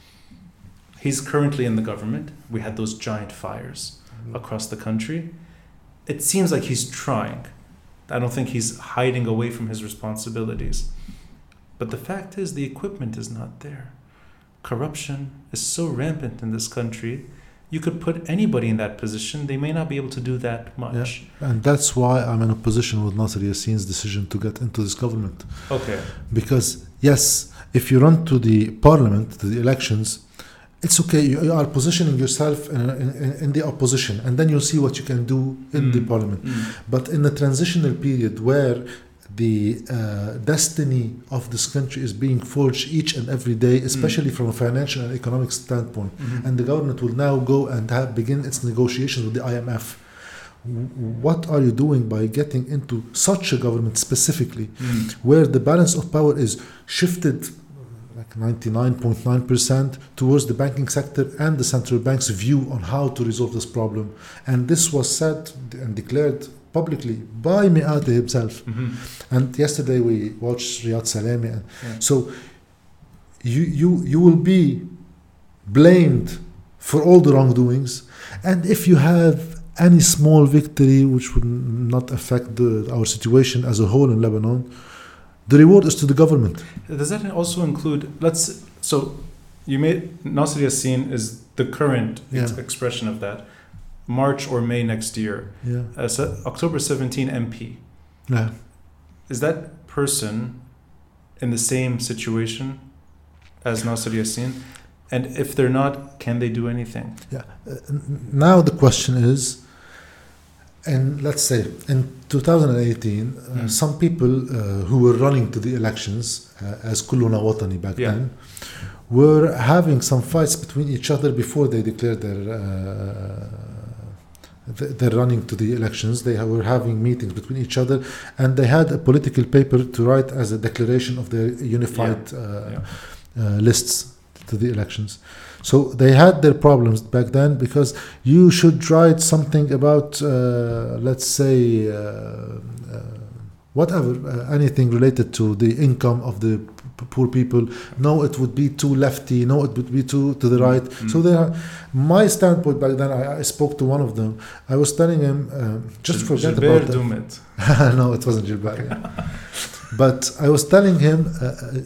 He's currently in the government. We had those giant fires mm-hmm. across the country. It seems like he's trying. I don't think he's hiding away from his responsibilities. But the fact is, the equipment is not there. Corruption is so rampant in this country. You could put anybody in that position, they may not be able to do that much. And that's why I'm in opposition with Nasser Yassin's decision to get into this government. Okay. Because, yes, if you run to the parliament, to the elections, it's okay. You, you are positioning yourself in, in, in the opposition, and then you'll see what you can do in the Mm. parliament. Mm. But in the transitional period where the uh, destiny of this country is being forged each and every day, especially from a financial and economic standpoint, Mhm. and the government will now go and have, begin its negotiations with the IMF. What are you doing by getting into such a government specifically, Mm. where the balance of power is shifted 99.9% towards the banking sector and the central bank's view on how to resolve this problem? And this was said and declared publicly by Mikati himself. Mhm. And yesterday we watched Riyad Salameh. And Yeah. so you, you, you will be blamed for all the wrongdoings. And if you have any small victory which would not affect the, our situation as a whole in Lebanon, the reward is to the government. Does that also include, let's, so you made, Nasser Yassin is the current ex- Yeah. expression of that. March or May next year. Yeah. Uh, so October 17 MP. Yeah. Is that person in the same situation as Nasser Yassin? And if they're not, can they do anything? Yeah. Uh, now the question is, and let's say in 2018, uh, Mm. some people uh, who were running to the elections uh, as Kulluna Watani back Yeah. then were having some fights between each other before they declared their. Uh, th- they're running to the elections. They were having meetings between each other, and they had a political paper to write as a declaration of their unified uh, Yeah. uh, lists to the elections. So they had their problems back then because you should write something about, uh, let's say, uh, uh, whatever, uh, anything related to the income of the p- poor people. No, it would be too lefty. No, it would be too to the right. Mm. So there, are, my standpoint back then, I, I spoke to one of them. I was telling him, um, just Gil- forget Gilbert about. Doumit. no, it wasn't Gilbert. yeah. but I was telling him, uh,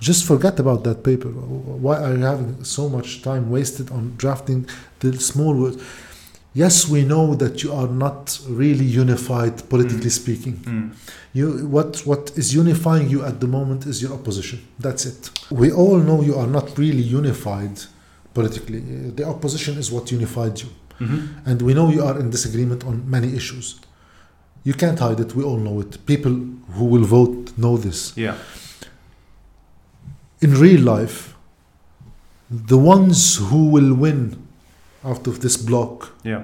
just forget about that paper. Why are you having so much time wasted on drafting the small words? yes, we know that you are not really unified politically Mm. speaking. Mm. You, what, what is unifying you at the moment is your opposition. That's it. We all know you are not really unified politically. Uh, The opposition is what unified you. Mhm. And we know you are in disagreement on many issues. You can't hide it. We all know it. People who will vote know this. Yeah. In real life, the ones who will win out of this block Yeah.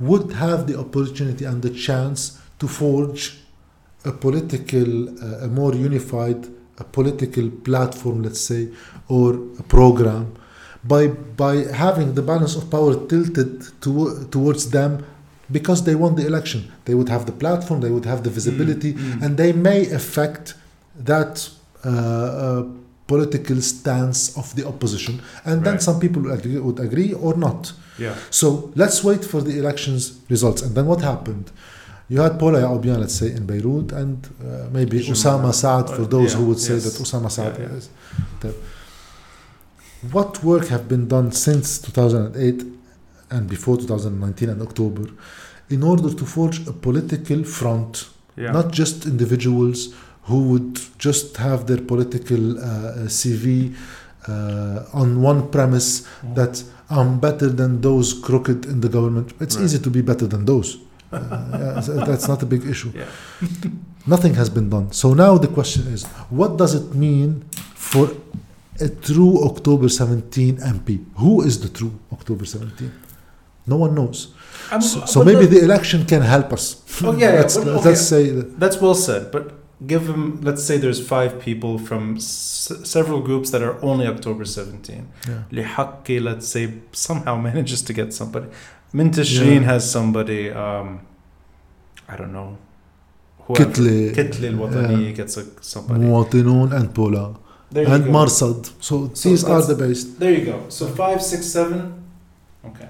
would have the opportunity and the chance to forge a political, uh, a more unified, a political platform, let's say, or a program, by by having the balance of power tilted to, towards them, because they won the election. They would have the platform, they would have the visibility, Mm, mm. and they may affect that. Uh, uh, political stance of the opposition and then some people would agree, would agree or not Yeah. so let's wait for the elections results. And then what happened? You had Paula Yacoubian, let's say, in Beirut, and uh, maybe Jamal. Osama Saad, for those yeah, who would say yes. that Osama Saad Yeah, yeah. is. the- what work have been done since 2008 and before 2019 and October in order to forge a political front, not just individuals who would just have their political uh, CV uh, on one premise Mm-hmm. that I'm better than those crooked in the government. It's Right. easy to be better than those. Uh, that's not a big issue. Yeah. Nothing has been done. So now the question is what does it mean for a true October 17 MP? Who is the true October 17? No one knows. I'm- So, so maybe the- the election can help us. Oh, yeah, yeah, let's, but- let's say that. That's well said, but give them. Let's say there's five people from s- several groups that are only October 17. Yeah. Let's say, somehow manages to get somebody. Mintashrin Yeah. has somebody. Um, I don't know. whoever. Kitli, Kitli al-Watani gets a, somebody. Muwatinun and Pola and. Marsad. So, So these are the base. There you go. So five, six, seven. Okay.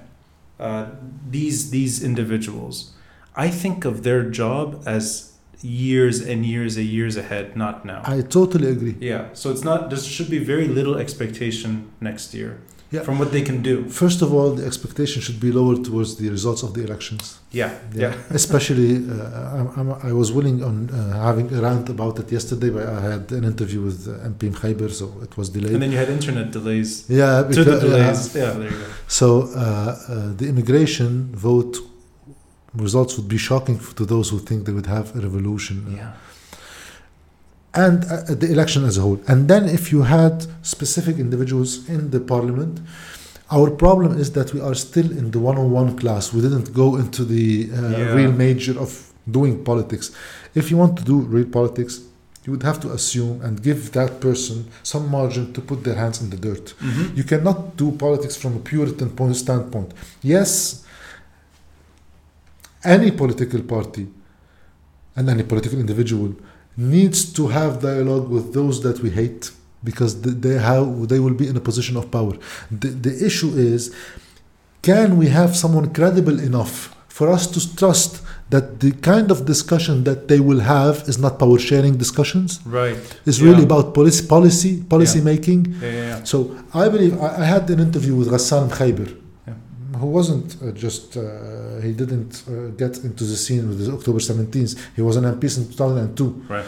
Uh, these these individuals, I think of their job as years and years and years ahead, not now. I totally agree. yeah. So it's not. There should be very little expectation next year Yeah. from what they can do. First of all, the expectation should be lower towards the results of the elections. Yeah. Yeah. Especially, uh, I'm, I'm, I was willing on uh, having a rant about it yesterday, but I had an interview with uh, MP Khayber, so it was delayed. And then you had internet delays. yeah, To because, the yeah. delays. Yeah. There you go. So uh, uh, the immigration vote results would be shocking to those who think they would have a revolution. Yeah. and uh, the election as a whole. And then if you had specific individuals in the parliament, our problem is that we are still in the one-on-one class. We didn't go into the uh, Yeah. real major of doing politics. If you want to do real politics, you would have to assume and give that person some margin to put their hands in the dirt. Mhm. You cannot do politics from a Puritan point standpoint. Yes, any political party and any political individual needs to have dialogue with those that we hate because they have they will be in a position of power. The, the issue is can we have someone credible enough for us to trust that the kind of discussion that they will have is not power sharing discussions Right. it's Yeah. really about policy policy policy making Yeah. Yeah. yeah. so I believe I, I had an interview with Ghassan Khayber, Yeah. Who wasn't uh, just uh, he didn't uh, get into the scene with the October 17th. He was an MP since 2002, Right.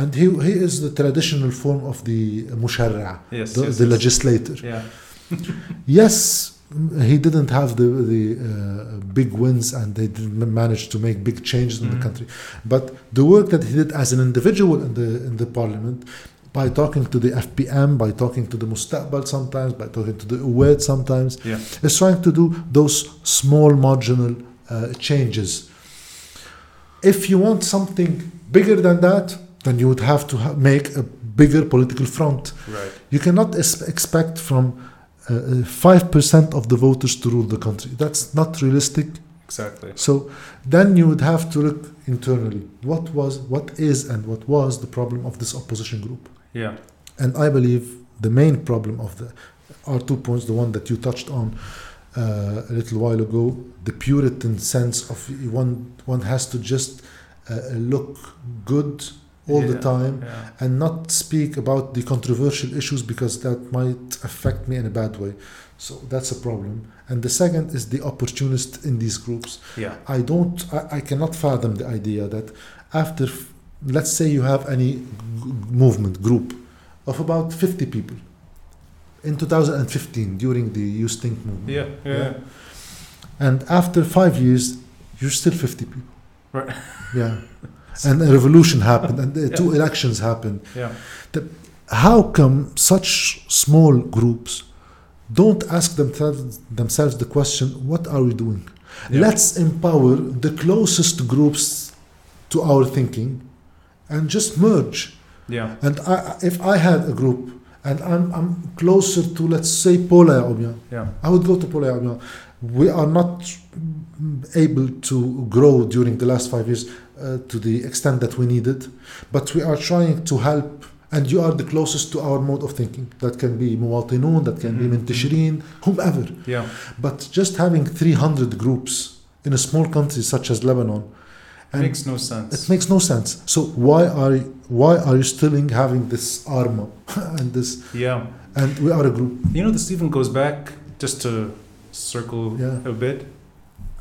and he he is the traditional form of the musharra, Yes. the, yes, the yes. legislator. Yeah. Yes, he didn't have the the uh, big wins, and they didn't manage to make big changes in Mhm. the country. But the work that he did as an individual in the in the parliament, by talking to the FPM, by talking to the Mustaqbal sometimes, by talking to the Uwed sometimes, Yeah. is trying to do those small marginal uh, changes. If you want something bigger than that, then you would have to ha- make a bigger political front. Right. You cannot es- expect from uh, five percent of the voters to rule the country. That's not realistic. Exactly. So then you would have to look internally. What was, what is, and what was the problem of this opposition group? Yeah. And I believe the main problem of the are two points. The one that you touched on uh, a little while ago, the Puritan sense of one one has to just uh, look good all the time Yeah. and not speak about the controversial issues because that might affect me in a bad way. So that's a problem. And the second is the opportunist in these groups. Yeah. I don't, I, I cannot fathom the idea that after, let's say you have any g- movement group of about 50 people in 2015 during the You Stink movement. Yeah. Yeah. Yeah. And after five years, you're still 50 people. Right. Yeah. And a revolution happened and the Yeah. two elections happened. Yeah. How come such small groups don't ask themselves, themselves the question, what are we doing? Yeah. Let's empower the closest groups to our thinking and just merge. Yeah. And I, if I had a group and I'm, I'm closer to, let's say, Paula Yaoubia, Yeah. I would go to Paula Yaoubia. We are not able to grow during the last five years uh, to the extent that we needed, but we are trying to help. And you are the closest to our mode of thinking. That can be Muwatinun, that can Mhm. be Mintashirin, whomever. Yeah. But just having 300 groups in a small country such as Lebanon, and Makes no sense. it makes no sense. So why are you, why are you still having this armor and this? yeah. And we are a group. You know, this even goes back just to circle Yeah. a bit.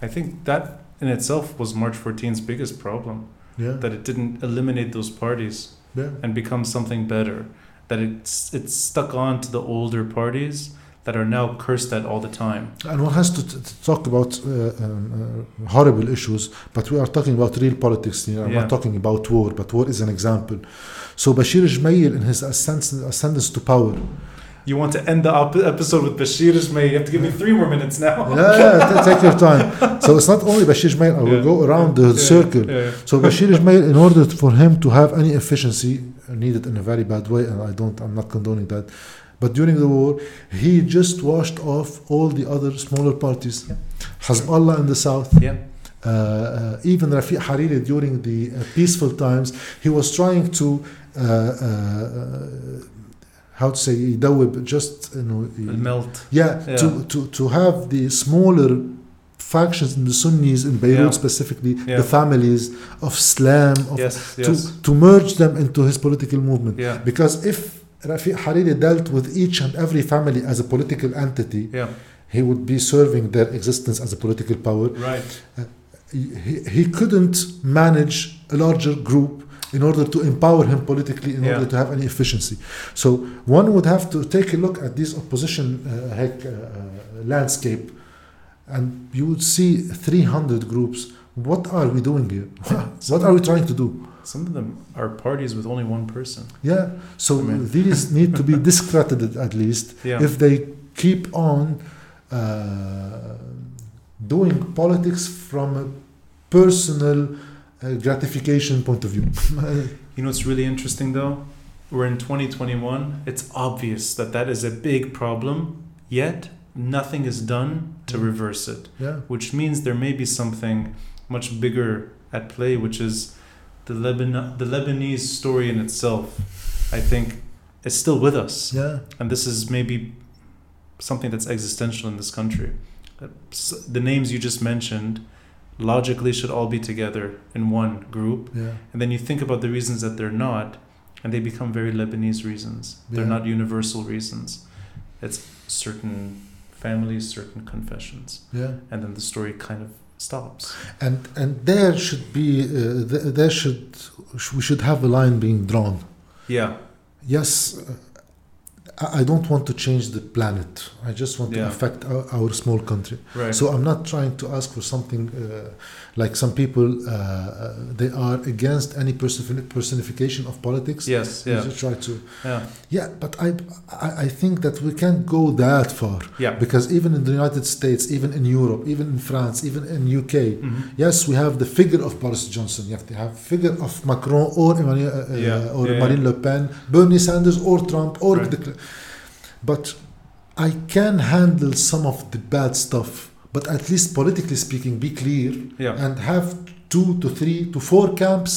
I think that in itself was March 14's biggest problem Yeah, that it didn't eliminate those parties yeah, and become something better. That it's it's stuck on to the older parties that are now cursed at all the time. and one has to, talk about uh, um, uh, horrible issues, but we are talking about real politics here. I'm Yeah. not talking about war, but war is an example. So Bashir Gemayel, in his ascendance to power, You want to end the episode with Bashir Gemayel. You have to give me three more minutes now. yeah, yeah, take your time. So it's not only Bashir Gemayel. I will Yeah. go around the Yeah, circle. So Bashir Gemayel, in order for him to have any efficiency, needed in a very bad way, and I don't, I'm not condoning that. But during the war, he just washed off all the other smaller parties, yeah. Hezbollah in the south. Yeah. Uh, uh, even Rafiq Hariri during the uh, peaceful times, he was trying to uh, uh, how to say يدوب just you know melt yeah, yeah, To, to to have the smaller factions in the Sunnis in Beirut yeah. specifically yeah. the families of Salam. of, yes, to yes. to merge them into his political movement because if Rafiq Hariri dealt with each and every family as a political entity, Yeah. he would be serving their existence as a political power. Right. He, he- he couldn't manage a larger group in order to empower him politically in Yeah. order to have any efficiency. So one would have to take a look at this opposition uh, heck, uh, uh, landscape and you would see 300 groups. What are we doing here? what are we trying to do? Some of them are parties with only one person. Yeah, so I mean- these need to be discredited at least Yeah. if they keep on uh, doing politics from a personal uh, gratification point of view. You know what's really interesting though? We're in 2021. It's obvious that that is a big problem, yet nothing is done to reverse it, yeah, which means there may be something much bigger at play, which is the Lebanon, the Lebanese story in itself. I think is still with us, yeah, and this is maybe something that's existential in this country. Uh, The names you just mentioned logically should all be together in one group. yeah, And then you think about the reasons that they're not, and they become very Lebanese reasons. Yeah. They're not universal reasons. It's certain families, certain confessions. yeah. And then the story kind of stops. And and there should be uh, there should we should have a line being drawn. Yeah. Yes, I- don't want to change the planet. I just want to affect our, our small country. Right. So I'm not trying to ask for something uh, like some people. Uh, uh, they are against any personification of politics. yes. Yeah. just try to. Yeah. Yeah, but I, I think that we can't go that far Yeah. because even in the United States, even in Europe, even in France, even in UK, Mhm. yes, we have the figure of Boris Johnson. You have to have figure of Macron or Emmanuel, uh, uh, Yeah, or yeah, Marine Le Pen, Bernie Sanders or Trump or Right. the, but I can handle some of the bad stuff. But at least politically speaking, be clear Yeah. and have two to three to four camps.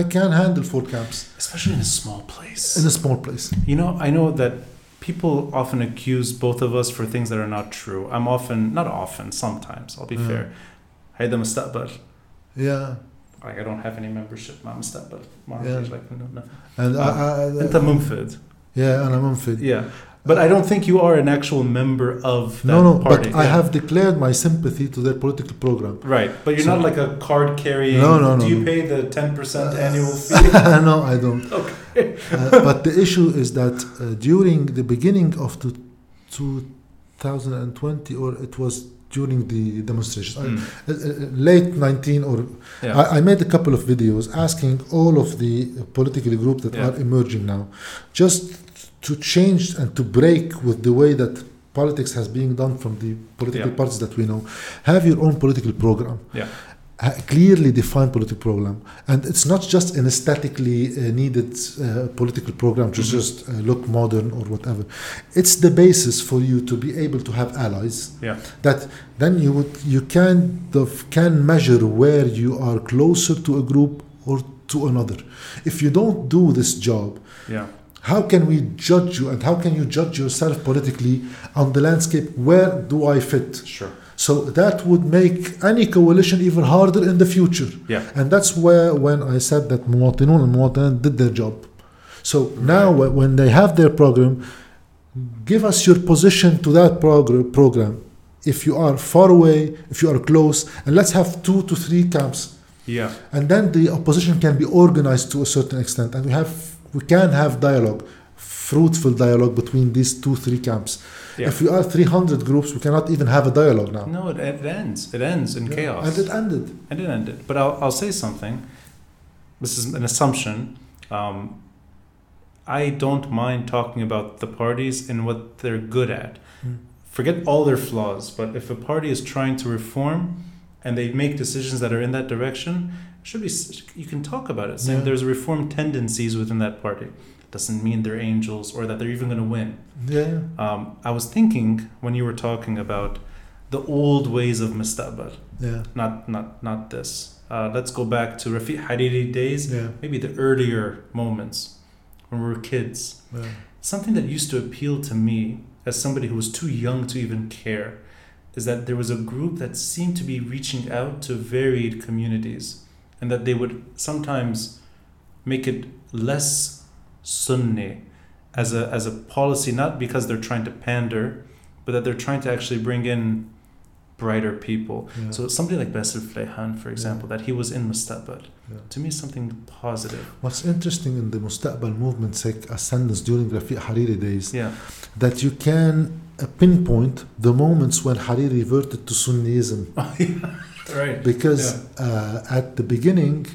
I can handle four camps Especially in a small place. in a small place. You know, I know that people often accuse both of us for things that are not true. I'm often, not often, sometimes, I'll be Mm. fair. هيدا مستقبل. Yeah. like I don't have any membership مع مستقبل ما Yeah. عندي like no, no. and I, I, أنت منفذ yeah أنا منفذ yeah but I don't think you are an actual member of that no no party but I have declared my sympathy to their political program right but you're So- not like a card carrying No, no, no. do you no. pay the 10% annual fee no I don't okay Uh, but the issue is that uh, during the beginning of the 2020 or it was during the demonstrations Mm. uh, uh, late 19 or yeah I, I made a couple of videos asking all of the political groups that Yeah. are emerging now just to change and to break with the way that politics has been done from the political Yeah. parties that we know. Have your own political program. Yeah. Ha- clearly defined political program. And it's not just an aesthetically uh, needed uh, political program to Mhm. just uh, look modern or whatever. It's the basis for you to be able to have allies yeah. that then you would you can of can measure where you are closer to a group or to another. If you don't do this job yeah how can we judge you and how can you judge yourself politically on the landscape? Where do I fit? Sure. So that would make any coalition even harder in the future. Yeah. And that's where when I said that Muwatinun and Muwatan did their job. So now when they have their program, give us your position to that prog- program. If you are far away, if you are close, and let's have two to three camps. Yeah. And then the opposition can be organized to a certain extent. And we have we can have dialogue fruitful dialogue between these two three camps Yeah. if we are 300 groups we cannot even have a dialogue now no it, it ends it ends in Yeah. chaos and it ended end it, but I'll, I'll say something. This is an assumption. Um, I don't mind talking about the parties and what they're good at. Mm. Forget all their flaws, but if a party is trying to reform and they make decisions that are in that direction, should be you can talk about it. Saying Yeah. there's reform tendencies within that party. Doesn't mean they're angels or that they're even going to win. yeah Um, I was thinking when you were talking about the old ways of Mustaqbal yeah not not not this. Uh, let's go back to Rafiq Hariri days, yeah maybe the earlier moments when we were kids. yeah Something that used to appeal to me as somebody who was too young to even care is that there was a group that seemed to be reaching out to varied communities and that they would sometimes make it less Sunni as a as a policy, not because they're trying to pander, but that they're trying to actually bring in brighter people. yeah. So somebody like Bassel Fleihan, for example, that he was in Mustaqbal, Yeah. to me is something positive. What's interesting in the Mustaqbal movement's like ascendance during Rafiq Hariri days, Yeah, that you can pinpoint the moments when Hariri reverted to Sunniism. Oh, right. Because uh, at the beginning,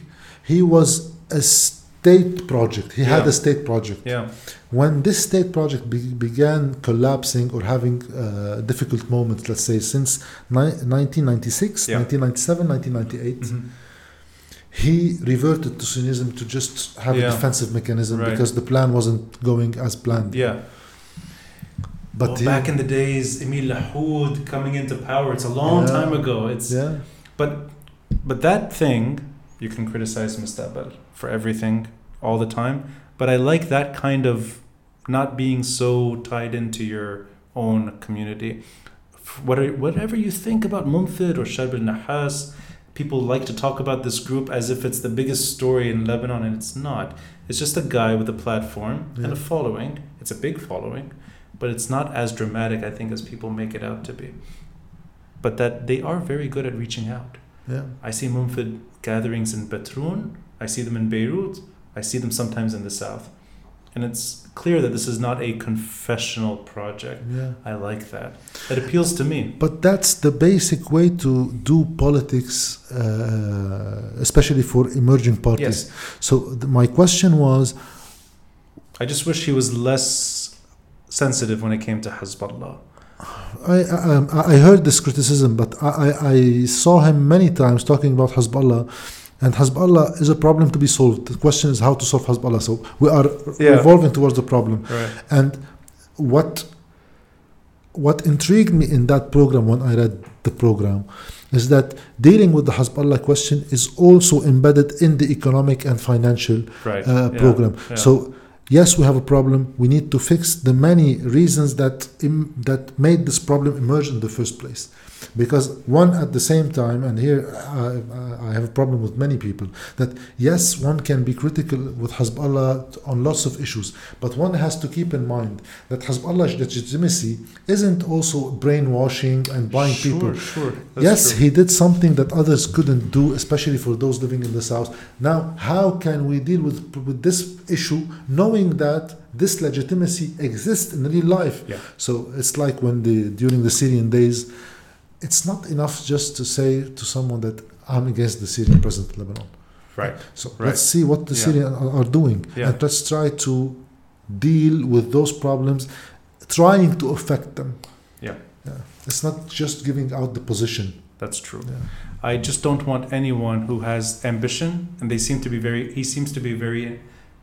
he was a state project. He had a state project. Yeah, When this state project be- began collapsing or having uh, difficult moments, let's say since ni- 1996, Yeah. 1997, 1998, Mhm. he reverted to Sunnism to just have Yeah. a defensive mechanism Right. because the plan wasn't going as planned. yeah. But Well, he- back in the days, Emil Lahoud coming into power, it's a long Yeah. time ago. It's yeah, but but that thing you can criticize Mustaqbal for everything all the time. But I like that kind of not being so tied into your own community. Whatever you think about Mumfid or Charbel Nahas, people like to talk about this group as if it's the biggest story in Lebanon, and it's not. It's just a guy with a platform and a following. It's a big following, but it's not as dramatic, I think, as people make it out to be. But that they are very good at reaching out. yeah. I see Mumfid gatherings in Batroun. I see them in Beirut. I see them sometimes in the south. And it's clear that this is not a confessional project. Yeah. I like that. It appeals to me. But that's the basic way to do politics, uh, especially for emerging parties. Yes. So th- my question was, I just wish he was less sensitive when it came to Hezbollah. I, I, um, I I heard this criticism, but I, I, saw him many times talking about Hezbollah, and Hezbollah is a problem to be solved. The question is how to solve Hezbollah. So we are Yeah. evolving towards the problem. Right. And what what intrigued me in that program when I read the program is that dealing with the Hezbollah question is also embedded in the economic and financial Right. uh, Yeah. program. Yeah. So yes, we have a problem. We need to fix the many reasons that that made this problem emerge in the first place. Because one at the same time, and here I, I have a problem with many people, that yes, one can be critical with Hezbollah on lots of issues, but one has to keep in mind that Hezbollah's legitimacy isn't also brainwashing and buying sure, people. Sure. That's yes, true. he did something that others couldn't do, especially for those living in the south. Now, how can we deal with with this issue, knowing that this legitimacy exists in real life? Yeah. So it's like when the during the Syrian days, it's not enough just to say to someone that I'm against the Syrian president of Lebanon. Right. So Right. let's see what the Yeah. Syrians are, are doing, Yeah. and let's try to deal with those problems, trying to affect them. Yeah. Yeah. It's not just giving out the position. That's true. Yeah. I just don't want anyone who has ambition, and they seem to be very. He seems to be a very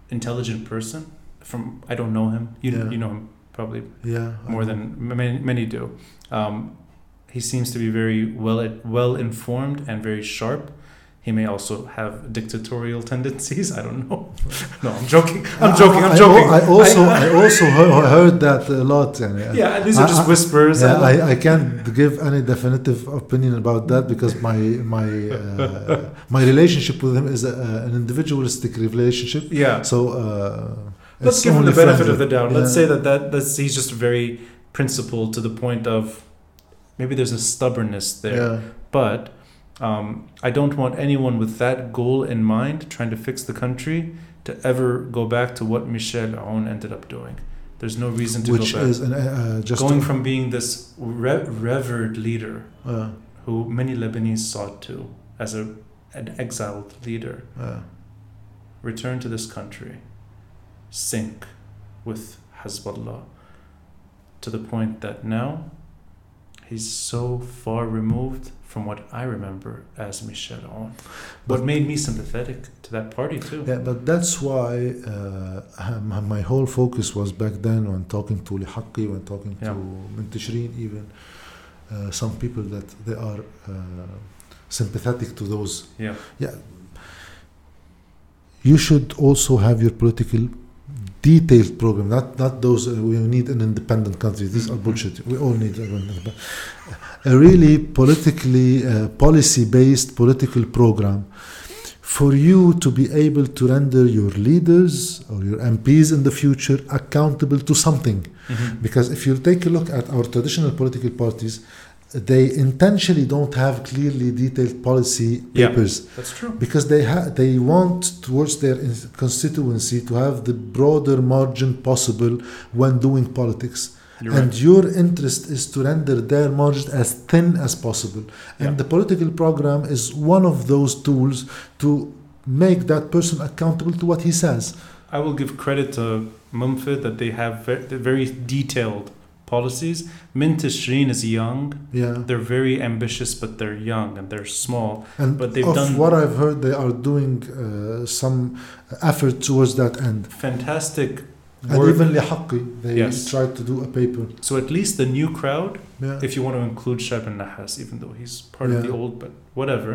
intelligent person. From I don't know him. You Yeah. you know him probably Yeah. more than many many do. Um, he seems to be very well well informed and very sharp. He may also have dictatorial tendencies. I don't know. No, I'm joking. I'm joking. I'm I- I- joking. I, also I also he- heard that a lot. and, yeah, these are just I- I- whispers. Yeah, I, I can't give any definitive opinion about that because my my uh, my relationship with him is a, an individualistic relationship. yeah. So uh, Let's give him the benefit of the doubt. Let's Yeah. say that, that that's, he's just very principled to the point of maybe there's a stubbornness there. Yeah. But um, I don't want anyone with that goal in mind trying to fix the country to ever go back to what Michel Aoun ended up doing. There's no reason to Which go back. is an, uh, just Going from being this re- revered leader uh, who many Lebanese sought to as a an exiled leader, uh, return to this country, sink with Hezbollah to the point that now he's so far removed from what I remember as Michel Aoun. What But- made me sympathetic to that party too. yeah, but that's why uh, my, my whole focus was back then when talking to Lihaqi, when talking Yeah. to Mintishrin, even uh, some people that they are uh, sympathetic to those Yeah. Yeah. You should also have your political detailed program, not not those uh, we need an independent country. These are bullshit. We all need a, a really politically uh, policy based political program for you to be able to render your leaders or your MPs in the future accountable to something. Mhm. Because if you take a look at our traditional political parties, they intentionally don't have clearly detailed policy Yeah. papers That's true. because they ha- they want towards their constituency to have the broader margin possible when doing politics. You're and right. your interest is to render their margin as thin as possible. And Yeah. the political program is one of those tools to make that person accountable to what he says. I will give credit to Mumfid that they have ve- very detailed policies. Mintishrin is young. Yeah. They're very ambitious, but they're young and they're small. And But they've of done- what I've heard, they are doing uh, some effort towards that end. Fantastic And work. even Lihaqi, they Yes. tried to do a paper. so at least the new crowd Yeah. if you want to include Charbel Nahas, even though he's part of the old, but whatever,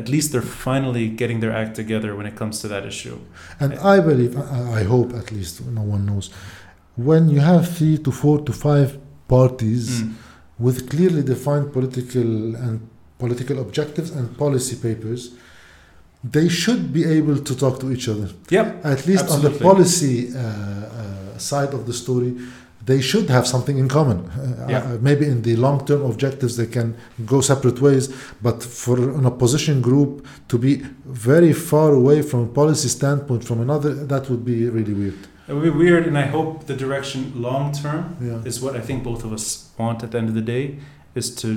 at least they're finally getting their act together when it comes to that issue. And I believe, I, I hope at least, no one knows, when you have three to four to five parties Mm. with clearly defined political and political objectives and policy papers, they should be able to talk to each other. Yep. At least on the policy uh, uh, side of the story, they should have something in common. Uh, Yeah. uh, maybe in the long term objectives, they can go separate ways, but for an opposition group to be very far away from a policy standpoint from another, that would be really weird. It would be weird, and I hope the direction long term Yeah. is what I think both of us want at the end of the day is to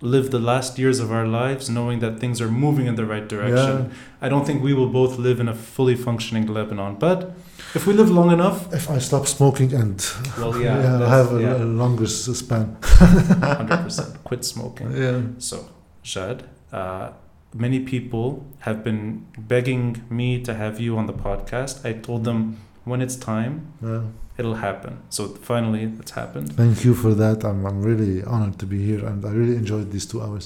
live the last years of our lives knowing that things are moving in the right direction. I don't think we will both live in a fully functioning Lebanon, but if we live long enough, If I stop smoking and well, yeah, yeah, I have a, yeah, a longer span. 100% quit smoking. Yeah. So, Jad, uh, many people have been begging me to have you on the podcast. I told them when it's time, Yeah. it'll happen. So finally, it's happened. Thank you for that. I'm, I'm really honored to be here and I really enjoyed these two hours.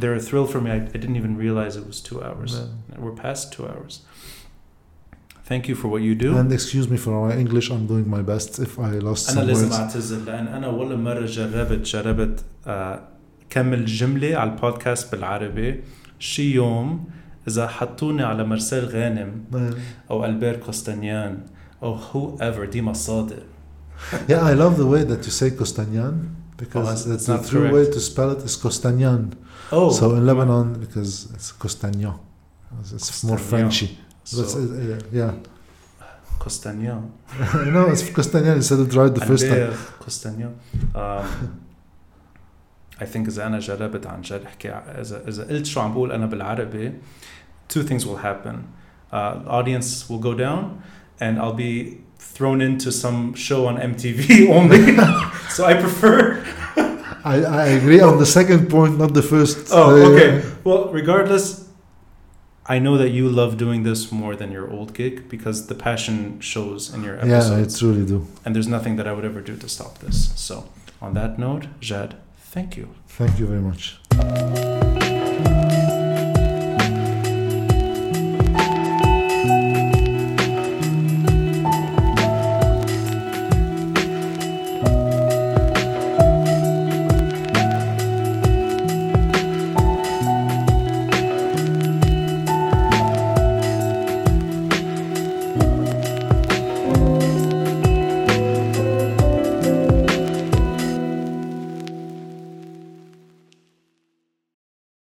They're a thrill for me. I, I didn't even realize it was two hours. Yeah. We're past two hours. Thank you for what you do. And excuse me for my English. I'm doing my best. If I lost انا some لازم words. اعتذر لان انا ولا مره جربت جربت آه كمل جمله على البودكاست بالعربي شي يوم اذا حطوني على مرسال غانم Uh, او البير كوستانيان او هو ايفر ديما صادق yeah, I love the way that you say Costagnan because Oh, that's- the, that's the not true correct. way to spell it is Costagnan. Oh, So in Lebanon, because it's Costagnan, it's, it's more Costagnan. Frenchy. so, That's, uh, uh, yeah, كوستانيان no, it's Costagnan. You said it right the first time. البير كوستانيان um, I think إذا أنا جربت عن جد أحكي ع- إذا إذا قلت شو عم بقول أنا بالعربي two things will happen uh, the audience will go down and I'll be thrown into some show on MTV only so I prefer I, I agree on the second point, not the first. oh Uh, okay well regardless I know that you love doing this more than your old gig because the passion shows in your episode. Yeah, I truly do. and there's nothing that I would ever do to stop this so on that note Jad thank you Thank you very much.